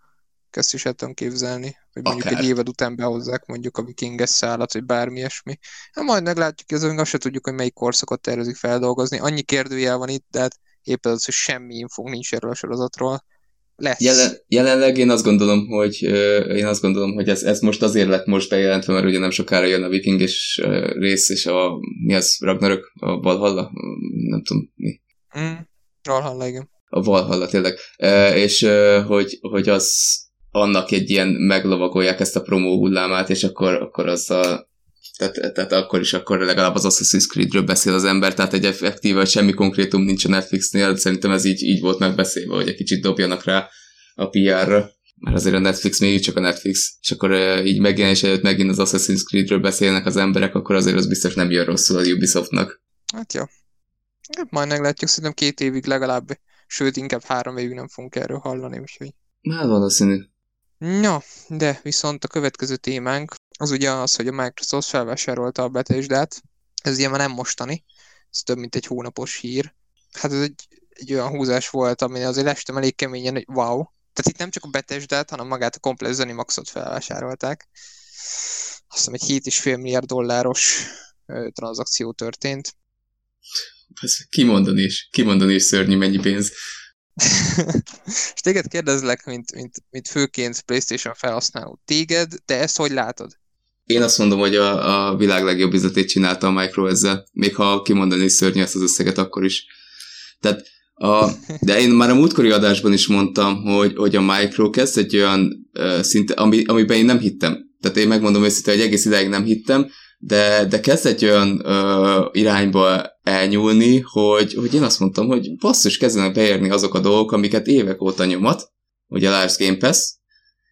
ezt is el tudom képzelni, hogy mondjuk Akár. egy évad után behozzák mondjuk a vikinges szállat, vagy bármi ilyesmi. Hát majd meglátjuk, ez azt se tudjuk, hogy melyik korszakot tervezik feldolgozni. Annyi kérdőjel van itt, de hát éppen az, hogy semmi infónk nincs erről a sorozatról. Lesz. Jelen, jelenleg én azt gondolom, hogy én azt gondolom, hogy ez, ez most azért lett most bejelentve, mert ugye nem sokára jön a vikinges rész, és a mi az, Ragnarök, a Valhalla, nem tudom mi. Mm, Valhalla, igen. A Valhalla, tényleg. és hogy, hogy az annak egy ilyen meglovagolják ezt a promó hullámát, és akkor, akkor az a tehát, tehát akkor is akkor legalább az Assassin's Creed-ről beszél az ember, tehát egy effektíve, hogy semmi konkrétum nincs a Netflixnél, szerintem ez így, így volt megbeszélve, hogy egy kicsit dobjanak rá a PR-ra, mert azért a Netflix még csak a Netflix, és akkor így megjelenés előtt megint az Assassin's Creed-ről beszélnek az emberek, akkor azért az biztos nem jön rosszul a Ubisoftnak. Hát jó. Hát majd meglátjuk, szerintem két évig legalább, sőt inkább három évig nem fogunk erről hallani, úgyhogy... Hát valószínű. Ja, de viszont a következő témánk az ugye az, hogy a Microsoft felvásárolta a Bethesda-t. Ez ugye már nem mostani, ez több mint egy hónapos hír. Hát ez egy, egy olyan húzás volt, ami azért estem elég keményen, hogy wow, Tehát itt nem csak a Bethesda-t, hanem magát a komplet Zenimaxot felvásárolták. Azt hiszem egy 7,5 milliárd dolláros ö, tranzakció történt. Ez kimondani is, kimondani is szörnyű mennyi pénz. És téged kérdezlek, mint, mint, mint főként PlayStation felhasználó. Téged, te ezt hogy látod? Én azt mondom, hogy a, a világ legjobb üzletét csinálta a Micro ezzel, még ha kimondani szörnyű ezt az összeget, akkor is. Tehát a, de én már a múltkori adásban is mondtam, hogy, hogy a Micro kezd egy olyan uh, szinte, ami, amiben én nem hittem. Tehát én megmondom őszintén, hogy egész ideig nem hittem, de, de kezd egy olyan uh, irányba elnyúlni, hogy, hogy én azt mondtam, hogy basszus, kezdenek beérni azok a dolgok, amiket évek óta nyomat, ugye a Lars Game Pass,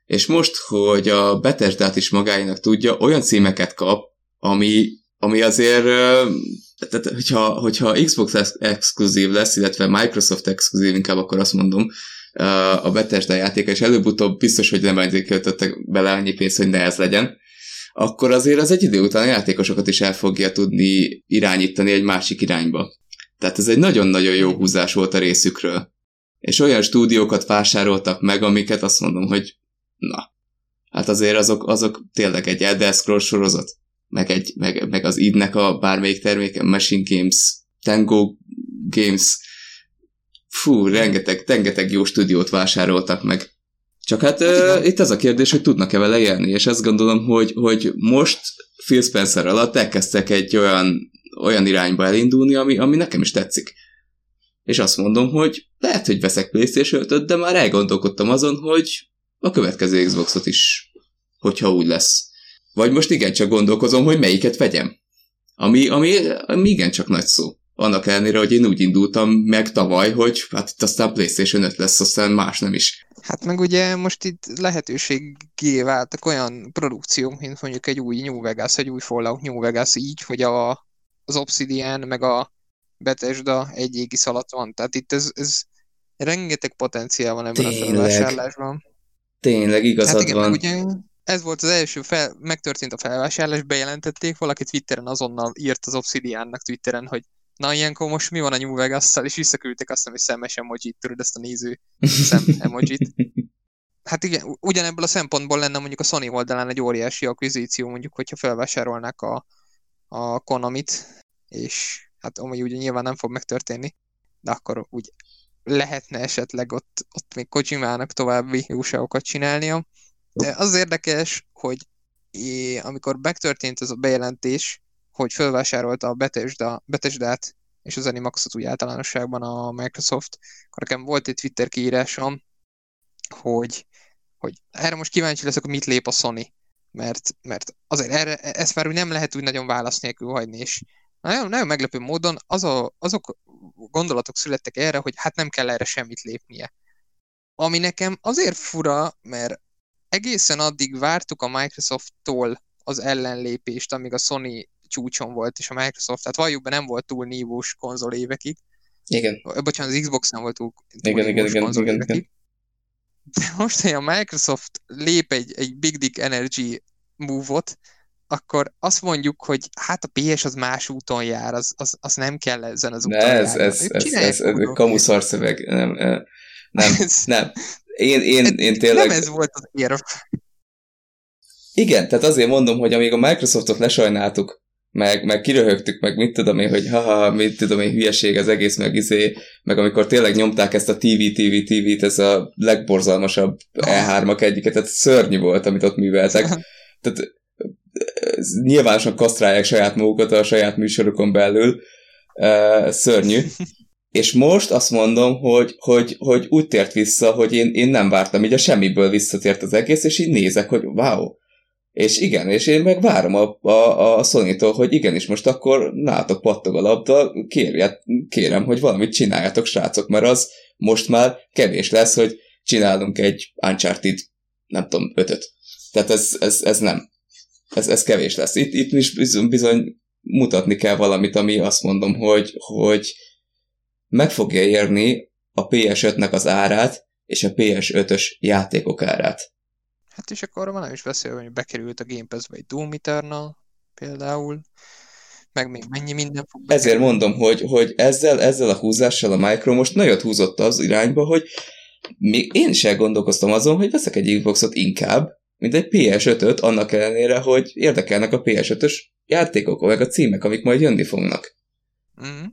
és most, hogy a Bethesda-t is magáinak tudja, olyan címeket kap, ami, ami azért, tehát, hogyha, hogyha Xbox exkluzív lesz, illetve Microsoft exkluzív, inkább akkor azt mondom, a Bethesda játéka, és előbb-utóbb biztos, hogy nem azért költöttek bele annyi pénzt, hogy ne ez legyen, akkor azért az egy idő után a játékosokat is el fogja tudni irányítani egy másik irányba. Tehát ez egy nagyon-nagyon jó húzás volt a részükről. És olyan stúdiókat vásároltak meg, amiket azt mondom, hogy na, hát azért azok, azok tényleg egy Elder Scrolls sorozat, meg, egy, meg, meg az idnek a bármelyik terméke, Machine Games, Tango Games, fú, rengeteg, rengeteg jó stúdiót vásároltak meg. Csak hát, uh, itt az a kérdés, hogy tudnak-e vele élni, és azt gondolom, hogy, hogy most Phil Spencer alatt elkezdtek egy olyan, olyan irányba elindulni, ami, ami nekem is tetszik. És azt mondom, hogy lehet, hogy veszek PlayStation 5 de már elgondolkodtam azon, hogy a következő Xboxot is, hogyha úgy lesz. Vagy most igencsak gondolkozom, hogy melyiket vegyem. Ami, ami, ami igencsak nagy szó. Annak ellenére, hogy én úgy indultam meg tavaly, hogy hát itt aztán PlayStation 5 lesz, aztán más nem is. Hát meg ugye most itt lehetőségé váltak olyan produkciók, mint mondjuk egy új New Vegas, egy új Fallout New Vegas így, hogy a, az Obsidian meg a Bethesda egy égi alatt van. Tehát itt ez, ez rengeteg potenciál van ebben Tényleg. a felvásárlásban. Tényleg igazad hát igen, van. Ugye ez volt az első, fel, megtörtént a felvásárlás, bejelentették, valaki Twitteren azonnal írt az Obsidiannak Twitteren, hogy na ilyenkor most mi van a New vegas és visszaküldtek azt, hogy szemes emojit, tudod ezt a néző szem emojit. Hát igen, ugyanebből a szempontból lenne mondjuk a Sony oldalán egy óriási akvizíció, mondjuk, hogyha felvásárolnák a, a Konamit, és hát amúgy ugye nyilván nem fog megtörténni, de akkor úgy lehetne esetleg ott, ott még Kojimának további jóságokat csinálnia. De az érdekes, hogy é, amikor megtörtént ez a bejelentés, hogy felvásárolta a Bethesda, Bethesda-t és az Animaxot úgy általánosságban a Microsoft, akkor nekem volt egy Twitter kiírásom, hogy, hogy erre most kíváncsi leszek, hogy mit lép a Sony. Mert, mert azért erre, ezt már úgy nem lehet úgy nagyon válasz nélkül hagyni, és nagyon, nagyon meglepő módon az a, azok gondolatok születtek erre, hogy hát nem kell erre semmit lépnie. Ami nekem azért fura, mert egészen addig vártuk a Microsoft-tól az ellenlépést, amíg a Sony csúcson volt, és a Microsoft, tehát valljuk be nem volt túl nívós konzol évekig. Igen. Bocsánat, az Xbox nem volt túl, túl igen, nívós igen, konzol igen, évekig. Igen. De most, hogy a Microsoft lép egy, egy Big Dick Energy move-ot, akkor azt mondjuk, hogy hát a PS az más úton jár, az, az, az nem kell ezen az úton Ne, ez, ez, ez, ez, ez kamuszar szöveg. Nem, nem, ez, nem. Én, én, én tényleg... Nem ez volt az érv. Igen, tehát azért mondom, hogy amíg a Microsoftot lesajnáltuk, meg, meg kiröhögtük, meg mit tudom én, hogy haha, mit tudom én, hülyeség az egész, meg izé, meg amikor tényleg nyomták ezt a TV, TV, TV-t, ez a legborzalmasabb E3-ak egyiket, tehát szörnyű volt, amit ott műveltek. Tehát nyilvánosan kasztrálják saját magukat a saját műsorukon belül, szörnyű. És most azt mondom, hogy, hogy, hogy úgy tért vissza, hogy én, én nem vártam, így a semmiből visszatért az egész, és így nézek, hogy wow. És igen, és én meg várom a, a, a Sony-tól, hogy igenis most akkor nátok pattog a labda, kérjet, kérem, hogy valamit csináljatok, srácok, mert az most már kevés lesz, hogy csinálunk egy Uncharted, nem tudom, ötöt. Tehát ez, ez, ez nem ez, ez kevés lesz. Itt, itt is bizony, bizony mutatni kell valamit, ami azt mondom, hogy, hogy meg fogja érni a PS5-nek az árát, és a PS5-ös játékok árát. Hát és akkor van nem is beszélve, hogy bekerült a Game Pass-be egy Doom Eternal például, meg még mennyi minden fog bekerülni. Ezért mondom, hogy, hogy ezzel, ezzel a húzással a Micro most nagyot húzott az irányba, hogy még én is elgondolkoztam azon, hogy veszek egy Xboxot inkább, mint egy PS5-öt, annak ellenére, hogy érdekelnek a PS5-ös játékok, meg a címek, amik majd jönni fognak. Mm.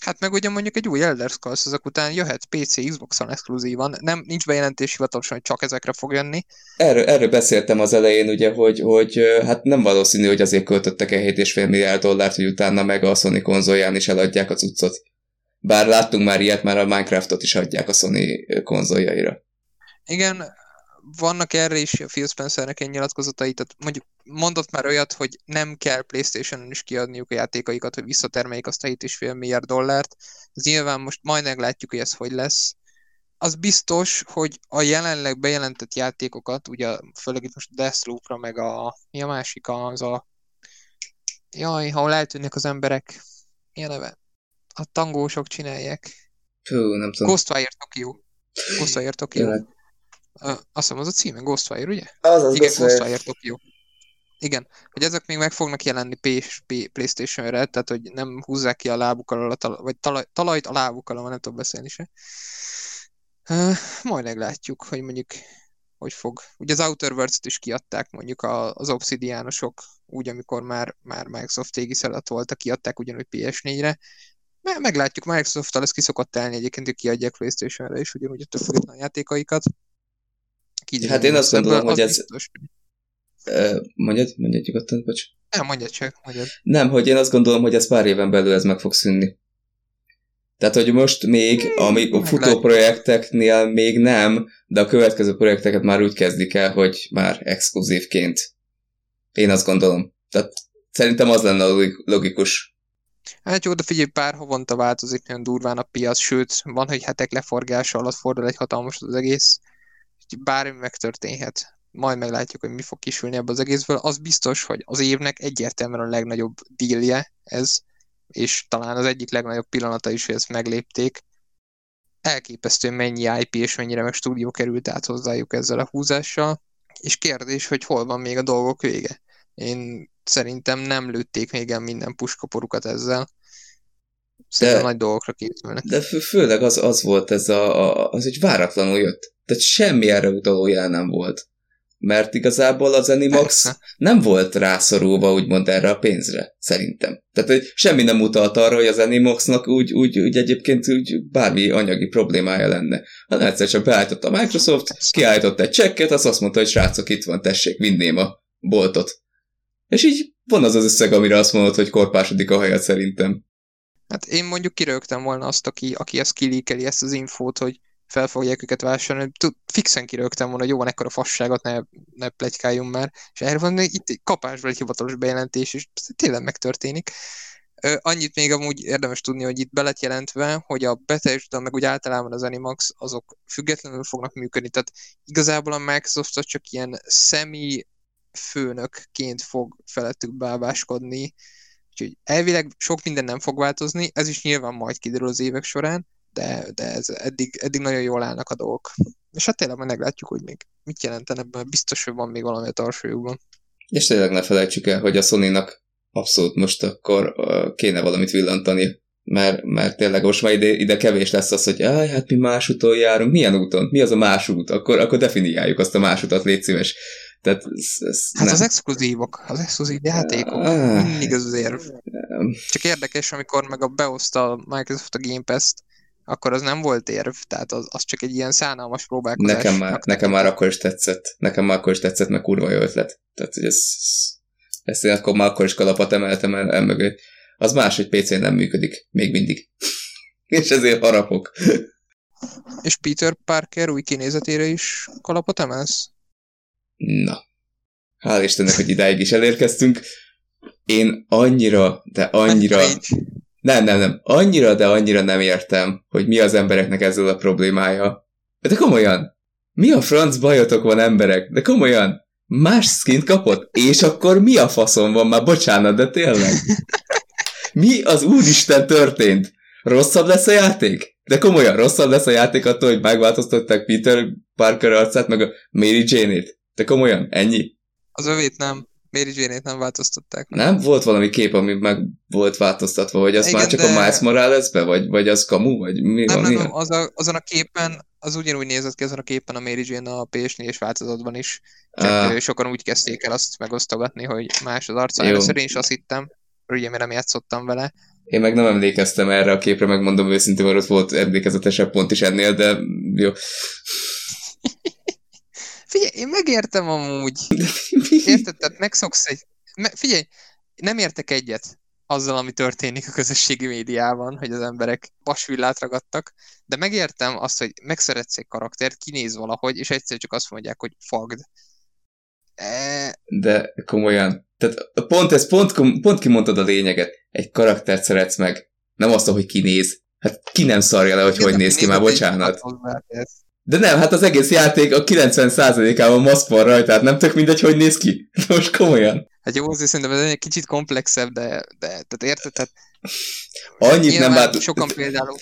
Hát meg ugye mondjuk egy új Elder Scrolls azok után jöhet PC, Xbox-on exkluzívan. Nem, nincs bejelentés hivatalosan, hogy csak ezekre fog jönni. Erről, erről beszéltem az elején, ugye, hogy, hogy hát nem valószínű, hogy azért költöttek el 7,5 milliárd dollárt, hogy utána meg a Sony konzolján is eladják az utcot. Bár láttunk már ilyet, már a Minecraftot is adják a Sony konzoljaira. Igen, vannak erre is a Phil Spencernek egy nyilatkozatai, tehát mondjuk mondott már olyat, hogy nem kell Playstation-on is kiadniuk a játékaikat, hogy visszatermeljék azt a 7,5 milliárd dollárt. Ez nyilván most majd meglátjuk, hogy ez hogy lesz. Az biztos, hogy a jelenleg bejelentett játékokat, ugye főleg itt most a Deathloop-ra, meg a, mi a másik, az a jaj, ahol eltűnnek az emberek, mi a neve? A tangósok csinálják. Hú, nem tudom. Ghostwire Tokyo. Ghostwire Tokyo. Azt hiszem az a címe, Ghostwire, ugye? Az az Igen, Ghostwire. Ghostwire Tokyo. Igen, hogy ezek még meg fognak jelenni PSP, Playstation-re, tehát hogy nem húzzák ki a lábuk alól, a tal- vagy talaj, talajt a lábuk alól, nem tudom beszélni se. Uh, majd meglátjuk, hogy mondjuk hogy fog. Ugye az Outer Worlds-t is kiadták mondjuk az Obsidianosok, úgy, amikor már, már Microsoft égisz alatt voltak, kiadták ugyanúgy PS4-re. Meglátjuk, Microsoft-tal ez kiszokott elni egyébként, hogy kiadják Playstation-re is ugyanúgy a több független játékaikat. Hát én azt gondolom, hogy ez... Biztos. Mondjad, mondjad nyugodtan, bocs. Nem, mondjad csak, mondjad. Nem, hogy én azt gondolom, hogy ez pár éven belül ez meg fog szűnni. Tehát, hogy most még ami a futó projekteknél még nem, de a következő projekteket már úgy kezdik el, hogy már exkluzívként. Én azt gondolom. Tehát szerintem az lenne a logikus. Hát jó, de figyelj, pár havonta változik nagyon durván a piac, sőt, van, hogy hetek leforgása alatt fordul egy hatalmas az egész. Bármi megtörténhet majd meglátjuk, hogy mi fog kisülni ebből az egészből. Az biztos, hogy az évnek egyértelműen a legnagyobb dílje ez, és talán az egyik legnagyobb pillanata is, hogy ezt meglépték. Elképesztő mennyi IP és mennyire meg stúdió került át hozzájuk ezzel a húzással, és kérdés, hogy hol van még a dolgok vége. Én szerintem nem lőtték még el minden puskaporukat ezzel. Szerintem de, nagy dolgokra készülnek. De fő, főleg az, az volt ez a, a, az, hogy váratlanul jött. Tehát semmi erre utaló jel nem volt mert igazából az Animax Persze. nem volt rászorulva úgymond erre a pénzre, szerintem. Tehát hogy semmi nem utalt arra, hogy az Animaxnak úgy, úgy, úgy egyébként úgy bármi anyagi problémája lenne. Hanem egyszer csak beállított a Microsoft, kiállított egy csekket, azt azt mondta, hogy srácok, itt van, tessék, vinném a boltot. És így van az az összeg, amire azt mondod, hogy korpásodik a hajat szerintem. Hát én mondjuk kirögtem volna azt, aki, aki ezt kilíkeli, ezt az infót, hogy fel fogják őket vásárolni. Fixen kirögtem volna, hogy jó, van ekkora fasságot, ne, ne plegykáljunk már. És erre van itt egy kapásból egy hivatalos bejelentés, és tényleg megtörténik. Annyit még amúgy érdemes tudni, hogy itt belet jelentve, hogy a Bethesda, meg úgy általában az Animax, azok függetlenül fognak működni. Tehát igazából a Microsoft csak ilyen szemi főnökként fog felettük beálláskodni. Úgyhogy elvileg sok minden nem fog változni, ez is nyilván majd kiderül az évek során, de, de ez eddig, eddig nagyon jól állnak a dolgok. És hát tényleg meglátjuk, hogy még mit jelenten ebben, biztos, hogy van még valami a tarsójukban. És tényleg ne felejtsük el, hogy a sony abszolút most akkor kéne valamit villantani, mert, mert tényleg most már ide, ide kevés lesz az, hogy Aj, hát mi más úton járunk, milyen úton, mi az a más út, akkor, akkor definiáljuk azt a más utat, légy szíves. Tehát ez, ez hát nem. az exkluzívok, az exkluzív játékok, mindig az az érv. Csak érdekes, amikor meg a beoszta a Microsoft a Game Pass-t, akkor az nem volt érv, tehát az, az csak egy ilyen szánalmas próbálkozás. Nekem már, nekem már akkor is tetszett. Nekem már akkor is tetszett, meg kurva jó ötlet. Tehát, hogy ez, ezt én akkor már akkor is kalapot emeltem el, el mögé. Az más, hogy PC-n nem működik. Még mindig. És ezért harapok. És Peter Parker új kinézetére is kalapot emelsz? Na. Hál' Istennek, hogy idáig is elérkeztünk. Én annyira, de annyira... Nem, nem, nem. Annyira, de annyira nem értem, hogy mi az embereknek ezzel a problémája. De komolyan, mi a franc bajotok van emberek? De komolyan, más skint kapott? És akkor mi a faszom van már? Bocsánat, de tényleg. Mi az úristen történt? Rosszabb lesz a játék? De komolyan, rosszabb lesz a játék attól, hogy megváltoztatták Peter Parker arcát, meg a Mary Jane-ét? De komolyan, ennyi? Az övét nem. Mary Jane-ét nem változtatták. Nem? Volt valami kép, ami meg volt változtatva, hogy az Igen, már csak de- a Miles Morales-be, vagy, vagy az kamu, vagy mi Nem, van? nem, nem, az a, azon a képen, az ugyanúgy nézett ki azon a képen a Mary Jane a PS4-es változatban is, csak ö, sokan úgy kezdték el azt megosztogatni, hogy más az arca. Először én is azt hittem, ugye mert nem játszottam vele. Én meg nem emlékeztem erre a képre, megmondom őszintén, mert ott volt emlékezetesebb pont is ennél, de jó. Figyelj, én megértem amúgy. Érted? Tehát megszoksz egy... Me, figyelj, nem értek egyet azzal, ami történik a közösségi médiában, hogy az emberek vasvillát ragadtak, de megértem azt, hogy megszeretsz egy karaktert, kinéz valahogy, és egyszer csak azt mondják, hogy fagd. E, De komolyan. Tehát pont ez, pont, pont kimondtad a lényeget. Egy karaktert szeretsz meg. Nem azt, hogy kinéz. Hát ki nem szarja le, hogy hogy néz ki, már bocsánat. De nem, hát az egész játék a 90%-ában maszk van rajta, tehát nem tök mindegy, hogy néz ki. De most komolyan. Hát jó, azért szerintem ez egy kicsit komplexebb, de, de tehát érted? Tehát Annyit nem vált... Sokan például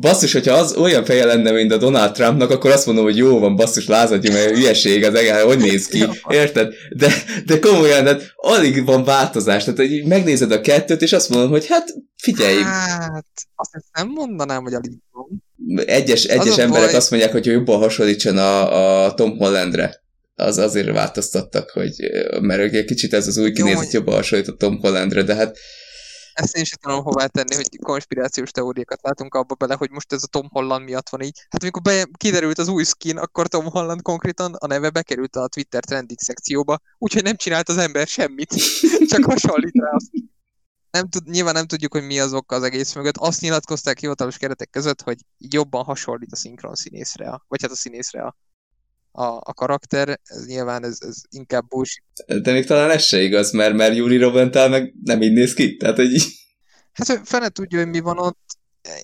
Basszus, hogyha az olyan feje lenne, mint a Donald Trumpnak, akkor azt mondom, hogy jó van, basszus, lázadjunk, mert hülyeség az egész, hogy néz ki, érted? De, de komolyan, de alig van változás, tehát így megnézed a kettőt, és azt mondod, hogy hát figyelj, Hát, azt nem mondanám, hogy alig van. Egyes, egyes a emberek baj- azt mondják, hogy jobban hasonlítson a, a Tom Hollandre. Az azért változtattak, hogy mert egy kicsit ez az új kinézet jobban hasonlít a Tom Hollandre, de hát Ezt én sem tudom hová tenni, hogy konspirációs teóriákat látunk abba bele, hogy most ez a Tom Holland miatt van így. Hát amikor be, kiderült az új skin, akkor Tom Holland konkrétan a neve bekerült a Twitter trending szekcióba, úgyhogy nem csinált az ember semmit, csak hasonlít rá. Nem tud, nyilván nem tudjuk, hogy mi az oka az egész mögött. Azt nyilatkozták hivatalos keretek között, hogy jobban hasonlít a szinkron színészre, a, vagy hát a színészre a, a, a karakter. Ez nyilván ez, ez inkább bullshit. de még talán ez se igaz, mert, mert Yuri Robenthal meg nem így néz ki, tehát hogy Hát fene tudja, hogy mi van ott.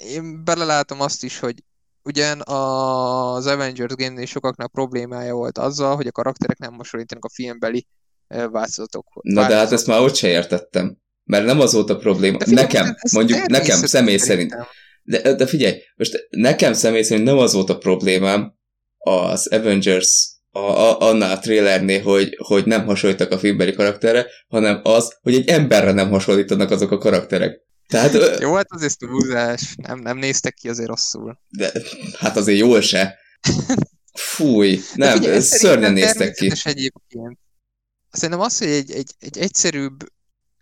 Én belelátom azt is, hogy ugyan az Avengers game sokaknak problémája volt azzal, hogy a karakterek nem hasonlítanak a filmbeli ö, változatokhoz. Na de hát ezt már ott se értettem. Mert nem az volt a probléma. De figyelj, nekem, mondjuk nekem személy szerint. De, de figyelj, most nekem személy szerint nem az volt a problémám az Avengers a, a, annál a trailernél, hogy, hogy nem hasonlítak a filmbeli karakterre, hanem az, hogy egy emberre nem hasonlítanak azok a karakterek. Tehát, Jó, hát azért túlzás. Nem, nem néztek ki azért rosszul. de, hát azért jól se. Fúj, nem, figyelj, szörnyen néztek ki. Egyébként. Szerintem az, hogy egy, egy, egy egyszerűbb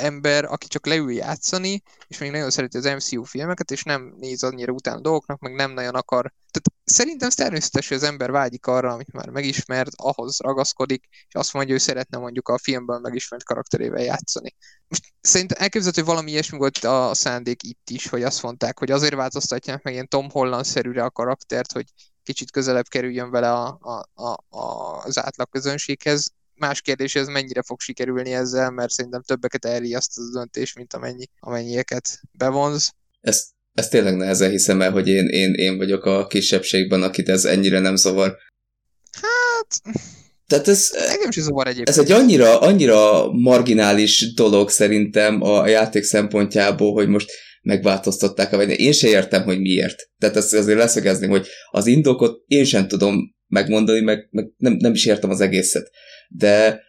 ember, aki csak leül játszani, és még nagyon szereti az MCU filmeket, és nem néz annyira utána a dolgoknak, meg nem nagyon akar. Tehát szerintem természetes, hogy az ember vágyik arra, amit már megismert, ahhoz ragaszkodik, és azt mondja, hogy szeretne mondjuk a filmben megismert karakterével játszani. Most szerintem elképzelhető, hogy valami ilyesmi volt a szándék itt is, hogy azt mondták, hogy azért változtatják meg ilyen Tom Holland-szerűre a karaktert, hogy kicsit közelebb kerüljön vele a, a, a, az átlag közönséghez. Más kérdés, ez mennyire fog sikerülni ezzel, mert szerintem többeket elriaszt az döntés, mint amennyi, amennyieket bevonz. Ezt, ezt tényleg nehezen hiszem el, hogy én, én, én vagyok a kisebbségben, akit ez ennyire nem zavar. Hát, Tehát ez, engem sem zavar egyébként. ez egy annyira, annyira marginális dolog szerintem a játék szempontjából, hogy most megváltoztatták a vagy én se értem, hogy miért. Tehát ezt azért leszögezni, hogy az indokot én sem tudom megmondani, meg, meg nem, nem is értem az egészet. De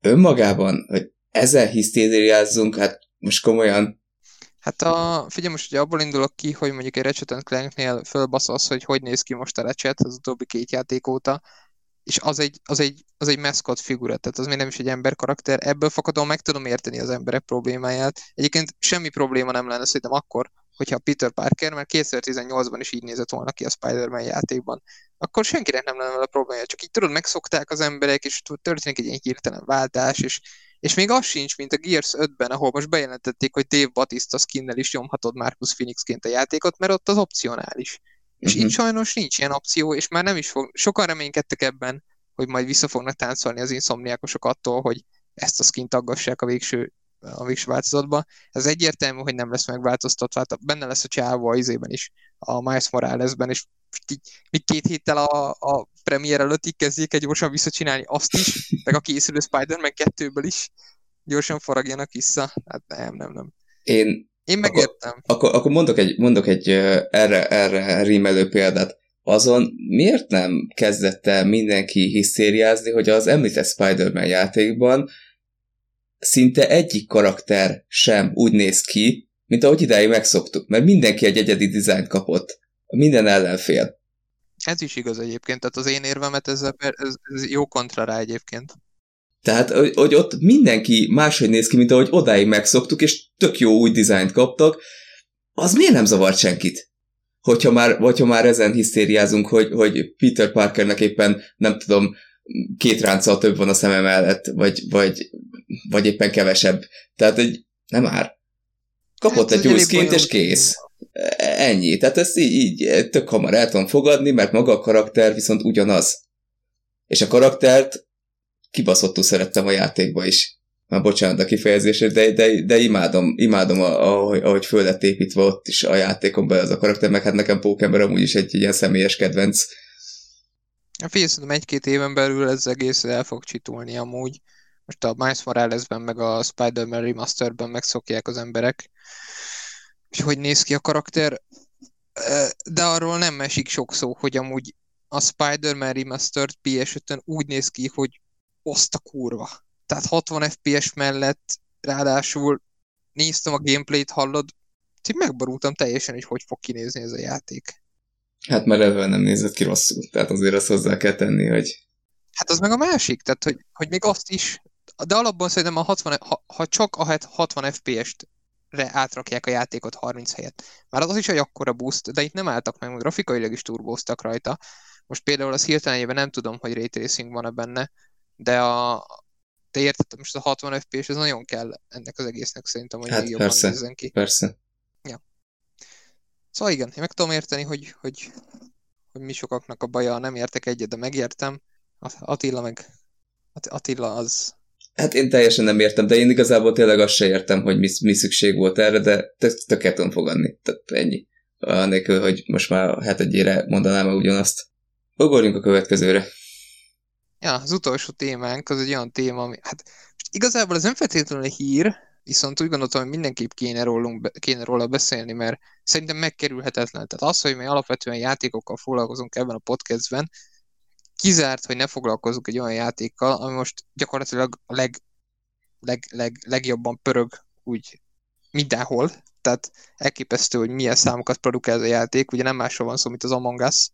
önmagában, hogy ezzel hisztériázzunk, hát most komolyan, Hát a, figyelj most, hogy abból indulok ki, hogy mondjuk egy Ratchet Clanknél fölbaszolsz, hogy hogy néz ki most a Ratchet az utóbbi két játék óta, és az egy, az egy, az egy mascot figura, tehát az még nem is egy ember karakter. Ebből fakadóan meg tudom érteni az emberek problémáját. Egyébként semmi probléma nem lenne szerintem akkor, hogyha Peter Parker, mert 2018-ban is így nézett volna ki a Spider-Man játékban, akkor senkinek nem lenne vele problémája. Csak így tudod, megszokták az emberek, és történik egy ilyen hirtelen váltás, és és még az sincs, mint a Gears 5-ben, ahol most bejelentették, hogy Dave Batista skinnel is nyomhatod Marcus Phoenixként a játékot, mert ott az opcionális. És Mhm. itt sajnos nincs ilyen opció, és már nem is fog, sokan reménykedtek ebben, hogy majd vissza fognak táncolni az inszomniákosok attól, hogy ezt a skint aggassák a végső, a végső változatba. Ez egyértelmű, hogy nem lesz megváltoztatva, hát benne lesz a csávó a izében is, a Miles Moralesben, és így, még két héttel a, a premier előtt így kezdjék egy gyorsan visszacsinálni azt is, meg a készülő Spider-Man 2-ből is gyorsan faragjanak vissza. Hát nem, nem, nem. én Én megértem. akkor, akkor mondok egy, mondok egy erre, erre rímelő példát. Azon miért nem kezdett el mindenki hisztériázni, hogy az említett Spider-Man játékban szinte egyik karakter sem úgy néz ki, mint ahogy idáig megszoktuk, mert mindenki egy egyedi dizájnt kapott. Minden ellenfél. Ez is igaz egyébként, tehát az én érvemet ezzel, ez, ez jó kontra rá egyébként. Tehát, hogy, ott mindenki máshogy néz ki, mint ahogy odáig megszoktuk, és tök jó új dizájnt kaptak, az miért nem zavart senkit? Hogyha már, hogyha már ezen hisztériázunk, hogy, hogy Peter Parkernek éppen, nem tudom, két ránccal több van a szeme mellett, vagy, vagy, vagy éppen kevesebb. Tehát, hogy nem már. Kapott hát, egy új skint, és kész. Ennyi. Tehát ezt így, így tök hamar el tudom fogadni, mert maga a karakter viszont ugyanaz. És a karaktert kibaszottul szerettem a játékba is. Már bocsánat a kifejezését, de, de, de imádom, imádom ahogy, ahogy föl lett építve ott is a játékon belül az a karakter, meg hát nekem Pókember amúgy is egy, ilyen személyes kedvenc. Figyelj, szerintem egy-két éven belül ez egész el fog csitulni amúgy. Most a Miles Morales-ben, meg a Spider-Man Remasterben megszokják az emberek, és hogy néz ki a karakter, de arról nem esik sok szó, hogy amúgy a Spider-Man Remastered PS5-ön úgy néz ki, hogy oszt a kurva. Tehát 60 FPS mellett ráadásul néztem a gameplayt, hallod, így megborultam teljesen, hogy hogy fog kinézni ez a játék. Hát mert ebben nem nézett ki rosszul, tehát azért azt hozzá kell tenni, hogy... Hát az meg a másik, tehát hogy, hogy még azt is, de alapban szerintem a 60, ha, ha csak a 60 FPS-t re átrakják a játékot 30 helyet. Már az is egy akkora boost, de itt nem álltak meg, grafikailag is turbóztak rajta. Most például az hirtelenjében nem tudom, hogy ray tracing van-e benne, de a, te érted, most a 60 FPS ez nagyon kell ennek az egésznek szerintem, hogy hát jobban persze, nézzen ki. Persze. Ja. Szóval igen, én meg tudom érteni, hogy, hogy, hogy mi sokaknak a baja, nem értek egyet, de megértem. Attila meg Attila az... Hát én teljesen nem értem, de én igazából tényleg azt se értem, hogy mi, mi szükség volt erre, de tökéletesen tudom fogadni. Tehát ennyi. Anélkül, hogy most már a hetedjére mondanám el ugyanazt. Ugorjunk a következőre. Ja, az utolsó témánk az egy olyan téma, ami, hát most igazából ez nem feltétlenül hír, viszont úgy gondoltam, hogy mindenképp kéne, rólunk, kéne róla beszélni, mert szerintem megkerülhetetlen. Tehát az, hogy mi alapvetően játékokkal foglalkozunk ebben a podcastben, kizárt, hogy ne foglalkozunk egy olyan játékkal, ami most gyakorlatilag a leg, leg, leg, legjobban pörög úgy mindenhol. Tehát elképesztő, hogy milyen számokat produkál ez a játék. Ugye nem másról van szó, mint az Among Us,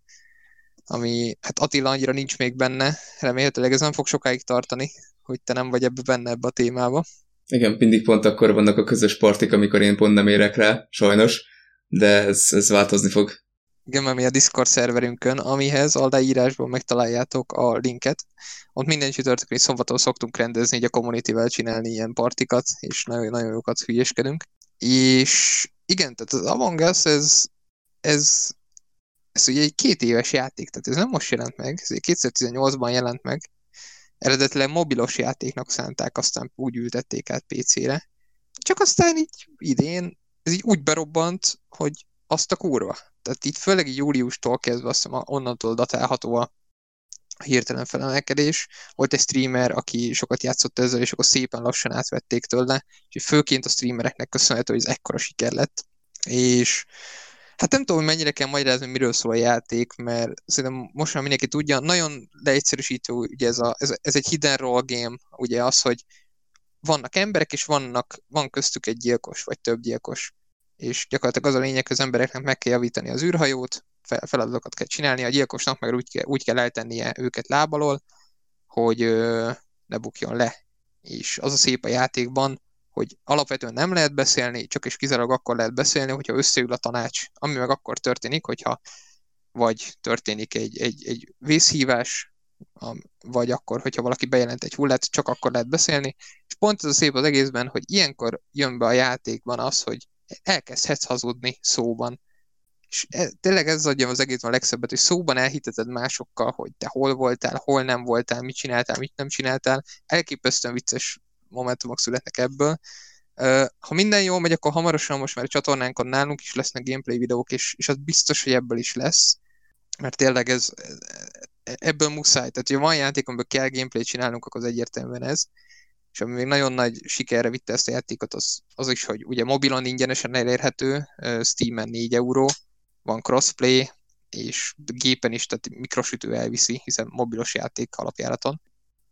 ami hát Attila annyira nincs még benne, remélhetőleg ez nem fog sokáig tartani, hogy te nem vagy ebbe benne ebbe a témába. Igen, mindig pont akkor vannak a közös partik, amikor én pont nem érek rá, sajnos, de ez, ez változni fog. Igen, mert mi a Discord szerverünkön, amihez a leírásban megtaláljátok a linket. Ott minden csütörtökön szombaton szoktunk rendezni, így a community csinálni ilyen partikat, és nagyon, nagyon jókat hülyéskedünk. És igen, tehát az Among Us, ez, ez ez ugye egy két éves játék, tehát ez nem most jelent meg, ez 2018-ban jelent meg, eredetileg mobilos játéknak szánták, aztán úgy ültették át PC-re, csak aztán így idén ez így úgy berobbant, hogy azt a kurva. Tehát itt főleg júliustól kezdve azt hiszem onnantól datálható a hirtelen felemelkedés. Volt egy streamer, aki sokat játszott ezzel, és akkor szépen lassan átvették tőle, és főként a streamereknek köszönhető, hogy ez ekkora siker lett. És Hát nem tudom, hogy mennyire kell magyarázni, miről szól a játék, mert szerintem most már mindenki tudja, nagyon leegyszerűsítő, ugye ez, a, ez, ez egy hidden roll game, ugye az, hogy vannak emberek, és vannak, van köztük egy gyilkos, vagy több gyilkos. És gyakorlatilag az a lényeg, hogy az embereknek meg kell javítani az űrhajót, feladatokat kell csinálni, a gyilkosnak meg úgy kell, úgy kell eltennie őket lábalól, hogy ö, ne bukjon le. És az a szép a játékban, hogy alapvetően nem lehet beszélni, csak és kizárólag akkor lehet beszélni, hogyha összeül a tanács. Ami meg akkor történik, hogyha vagy történik egy, egy, egy vészhívás, vagy akkor, hogyha valaki bejelent egy hullát, csak akkor lehet beszélni. És pont ez a szép az egészben, hogy ilyenkor jön be a játékban az, hogy elkezdhetsz hazudni szóban. És e, tényleg ez adja az egészben a legszebbet, hogy szóban elhiteted másokkal, hogy te hol voltál, hol nem voltál, mit csináltál, mit nem csináltál. Elképesztően vicces momentumok születnek ebből. Ha minden jól megy, akkor hamarosan most már a csatornánkon nálunk is lesznek gameplay videók, és, és az biztos, hogy ebből is lesz, mert tényleg ez, ebből muszáj. Tehát, hogy van játék, amiből kell gameplay csinálnunk, akkor az egyértelműen ez. És ami még nagyon nagy sikerre vitte ezt a játékot, az, az is, hogy ugye mobilon ingyenesen elérhető, Steam-en 4 euró, van crossplay, és gépen is, tehát mikrosütő elviszi, hiszen mobilos játék alapjáraton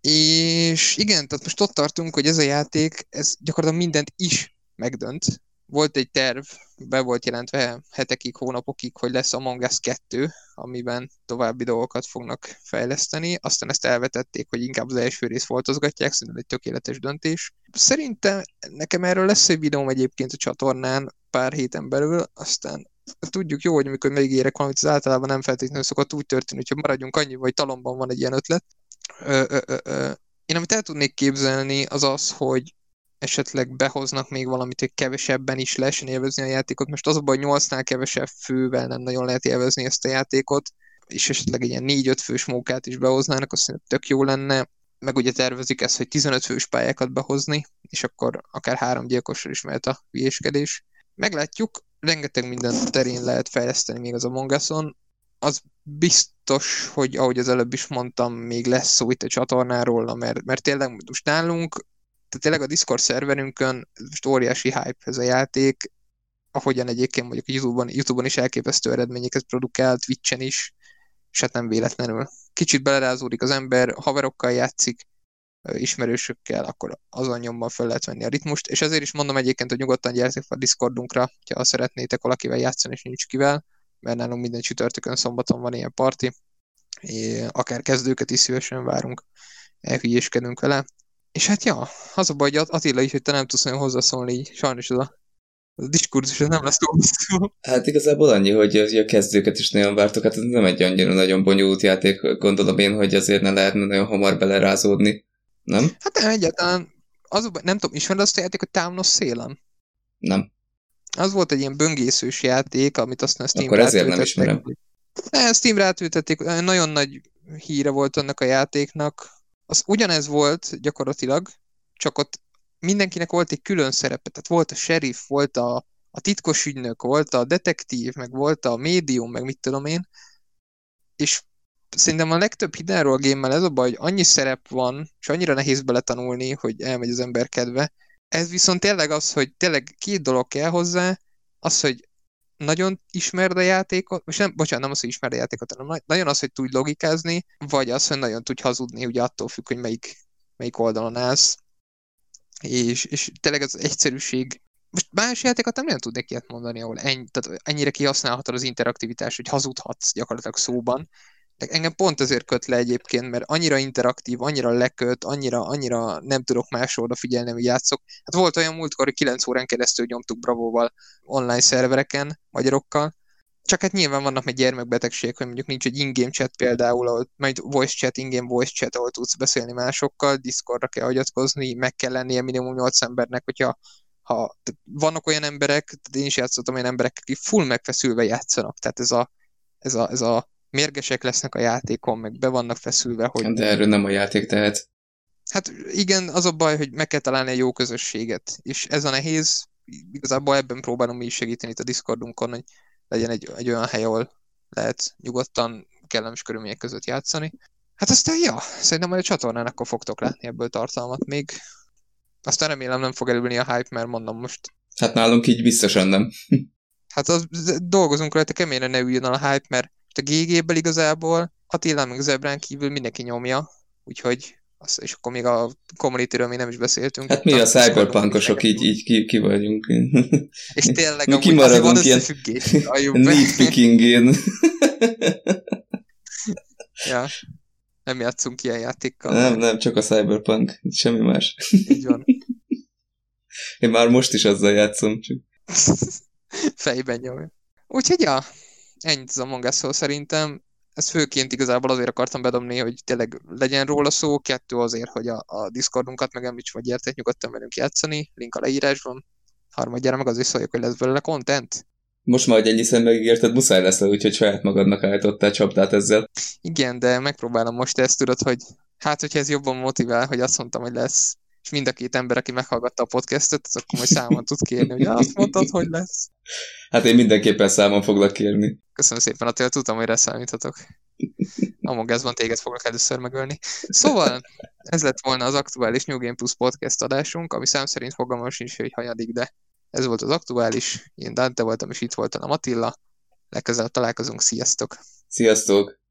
És igen, tehát most ott tartunk, hogy ez a játék, ez gyakorlatilag mindent is megdönt. Volt egy terv, be volt jelentve hetekig, hónapokig, hogy lesz Among Us 2, amiben további dolgokat fognak fejleszteni. Aztán ezt elvetették, hogy inkább az első rész foltozgatják, szerintem egy tökéletes döntés. Szerintem nekem erről lesz egy videóm egyébként a csatornán pár héten belül, aztán tudjuk jó, hogy amikor megígérek valamit, az általában nem feltétlenül szokott úgy történni, hogyha maradjunk annyi, vagy talomban van egy ilyen ötlet. Ö, ö, ö, ö. Én amit el tudnék képzelni, az az, hogy esetleg behoznak még valamit, hogy kevesebben is lehessen élvezni a játékot. Most az a baj, 8-nál kevesebb fővel nem nagyon lehet élvezni ezt a játékot, és esetleg egy ilyen 4-5 fős mókát is behoznának, azt mondja, tök jó lenne. Meg ugye tervezik ezt, hogy 15 fős pályákat behozni, és akkor akár három gyilkosra is mehet a hülyéskedés. Meglátjuk, rengeteg minden terén lehet fejleszteni még az Among Us-on. Az biztos, hogy ahogy az előbb is mondtam, még lesz szó itt a csatornáról, mert, mert tényleg most nálunk tehát tényleg a Discord szerverünkön most óriási hype ez a játék, ahogyan egyébként mondjuk YouTube-on, YouTube-on is elképesztő eredményeket produkál, Twitch-en is, és hát nem véletlenül. Kicsit belerázódik az ember, haverokkal játszik, ismerősökkel, akkor azon nyomban fel lehet venni a ritmust, és ezért is mondom egyébként, hogy nyugodtan gyertek a Discordunkra, ha szeretnétek valakivel játszani, és nincs kivel, mert nálunk minden csütörtökön, szombaton van ilyen parti, akár kezdőket is szívesen várunk, elhülyéskedünk vele, és hát ja, az a baj, hogy Attila is, hogy te nem tudsz nagyon hozzászólni, így sajnos az a, a diskurzus ez nem lesz túl. Hát igazából annyi, hogy a kezdőket is nagyon vártok, hát ez nem egy annyira nagyon bonyolult játék, gondolom én, hogy azért ne lehetne nagyon hamar belerázódni, nem? Hát nem, egyáltalán, az nem tudom, ismered azt a játékot Távnos szélen? Nem. Az volt egy ilyen böngészős játék, amit aztán Steam Akkor ezért nem ismerem. Ne, Steam-re átültették, nagyon nagy híre volt annak a játéknak, az ugyanez volt gyakorlatilag, csak ott mindenkinek volt egy külön szerepe, tehát volt a sheriff, volt a, a titkos ügynök, volt a detektív, meg volt a médium, meg mit tudom én, és szerintem a legtöbb hidden roll game ez a baj, hogy annyi szerep van, és annyira nehéz beletanulni, hogy elmegy az ember kedve. Ez viszont tényleg az, hogy tényleg két dolog kell hozzá, az, hogy nagyon ismerd a játékot, most nem, bocsánat, nem az, hogy ismerd a játékot, hanem nagyon az, hogy tudj logikázni, vagy az, hogy nagyon tudj hazudni, ugye attól függ, hogy melyik, melyik oldalon állsz. És, és tényleg az egyszerűség, most más játékot nem nagyon tudnék ilyet mondani, ahol ennyi, tehát ennyire kihasználhatod az interaktivitás, hogy hazudhatsz gyakorlatilag szóban, engem pont ezért köt le egyébként, mert annyira interaktív, annyira leköt, annyira, annyira nem tudok más odafigyelni, hogy játszok. Hát volt olyan múltkor, hogy 9 órán keresztül nyomtuk Bravóval online szervereken, magyarokkal, csak hát nyilván vannak egy gyermekbetegségek, hogy mondjuk nincs egy in-game chat például, ahol majd voice chat, in-game voice chat, ahol tudsz beszélni másokkal, Discordra kell hagyatkozni, meg kell lennie minimum 8 embernek, hogyha ha vannak olyan emberek, én is játszottam olyan emberek, akik full megfeszülve játszanak, tehát ez a, ez a, ez a mérgesek lesznek a játékon, meg be vannak feszülve, hogy... De erről nem a játék tehet. Hát igen, az a baj, hogy meg kell találni egy jó közösséget, és ez a nehéz, igazából ebben próbálom mi is segíteni itt a Discordunkon, hogy legyen egy, egy olyan hely, ahol lehet nyugodtan, kellemes körülmények között játszani. Hát aztán, ja, szerintem majd a csatornán akkor fogtok látni ebből tartalmat még. Aztán remélem nem fog elülni a hype, mert mondom most. Hát nálunk így biztosan nem. hát az, dolgozunk rajta, keményen ne üljön a hype, mert a GG-ből igazából Attila meg Zebrán kívül mindenki nyomja, úgyhogy az, és akkor még a community még nem is beszéltünk. Hát mi a cyberpunkosok így, így ki, ki vagyunk. És tényleg mi kimaradunk ilyen nitpickingén. ja. Nem játszunk ilyen játékkal. Nem, nem, csak a cyberpunk. Semmi más. Így van. Én már most is azzal játszom, csak... Fejben nyomja. Úgyhogy ja, ennyit az Among us szerintem. Ezt főként igazából azért akartam bedobni, hogy tényleg legyen róla szó, kettő azért, hogy a, a Discordunkat megemlíts, vagy gyertek nyugodtan velünk játszani, link a leírásban. Harmadjára meg azért szóljuk, hogy lesz belőle content. Most már, hogy ennyiszer megígérted, muszáj lesz le, úgyhogy saját magadnak állítottál csapdát ezzel. Igen, de megpróbálom most ezt, tudod, hogy hát, hogyha ez jobban motivál, hogy azt mondtam, hogy lesz, és mind a két ember, aki meghallgatta a podcastet, az akkor majd számon tud kérni, hogy azt mondtad, hogy lesz. Hát én mindenképpen számon foglak kérni. Köszönöm szépen, Attila, tudtam, hogy rászámíthatok. Amogazban téged foglak először megölni. Szóval, ez lett volna az aktuális New Game Plus podcast adásunk, ami szám szerint fogalmam sincs, hogy hanyadik, de ez volt az aktuális. Én Dante voltam, és itt voltam a Matilla. Legközelebb találkozunk, sziasztok! Sziasztok!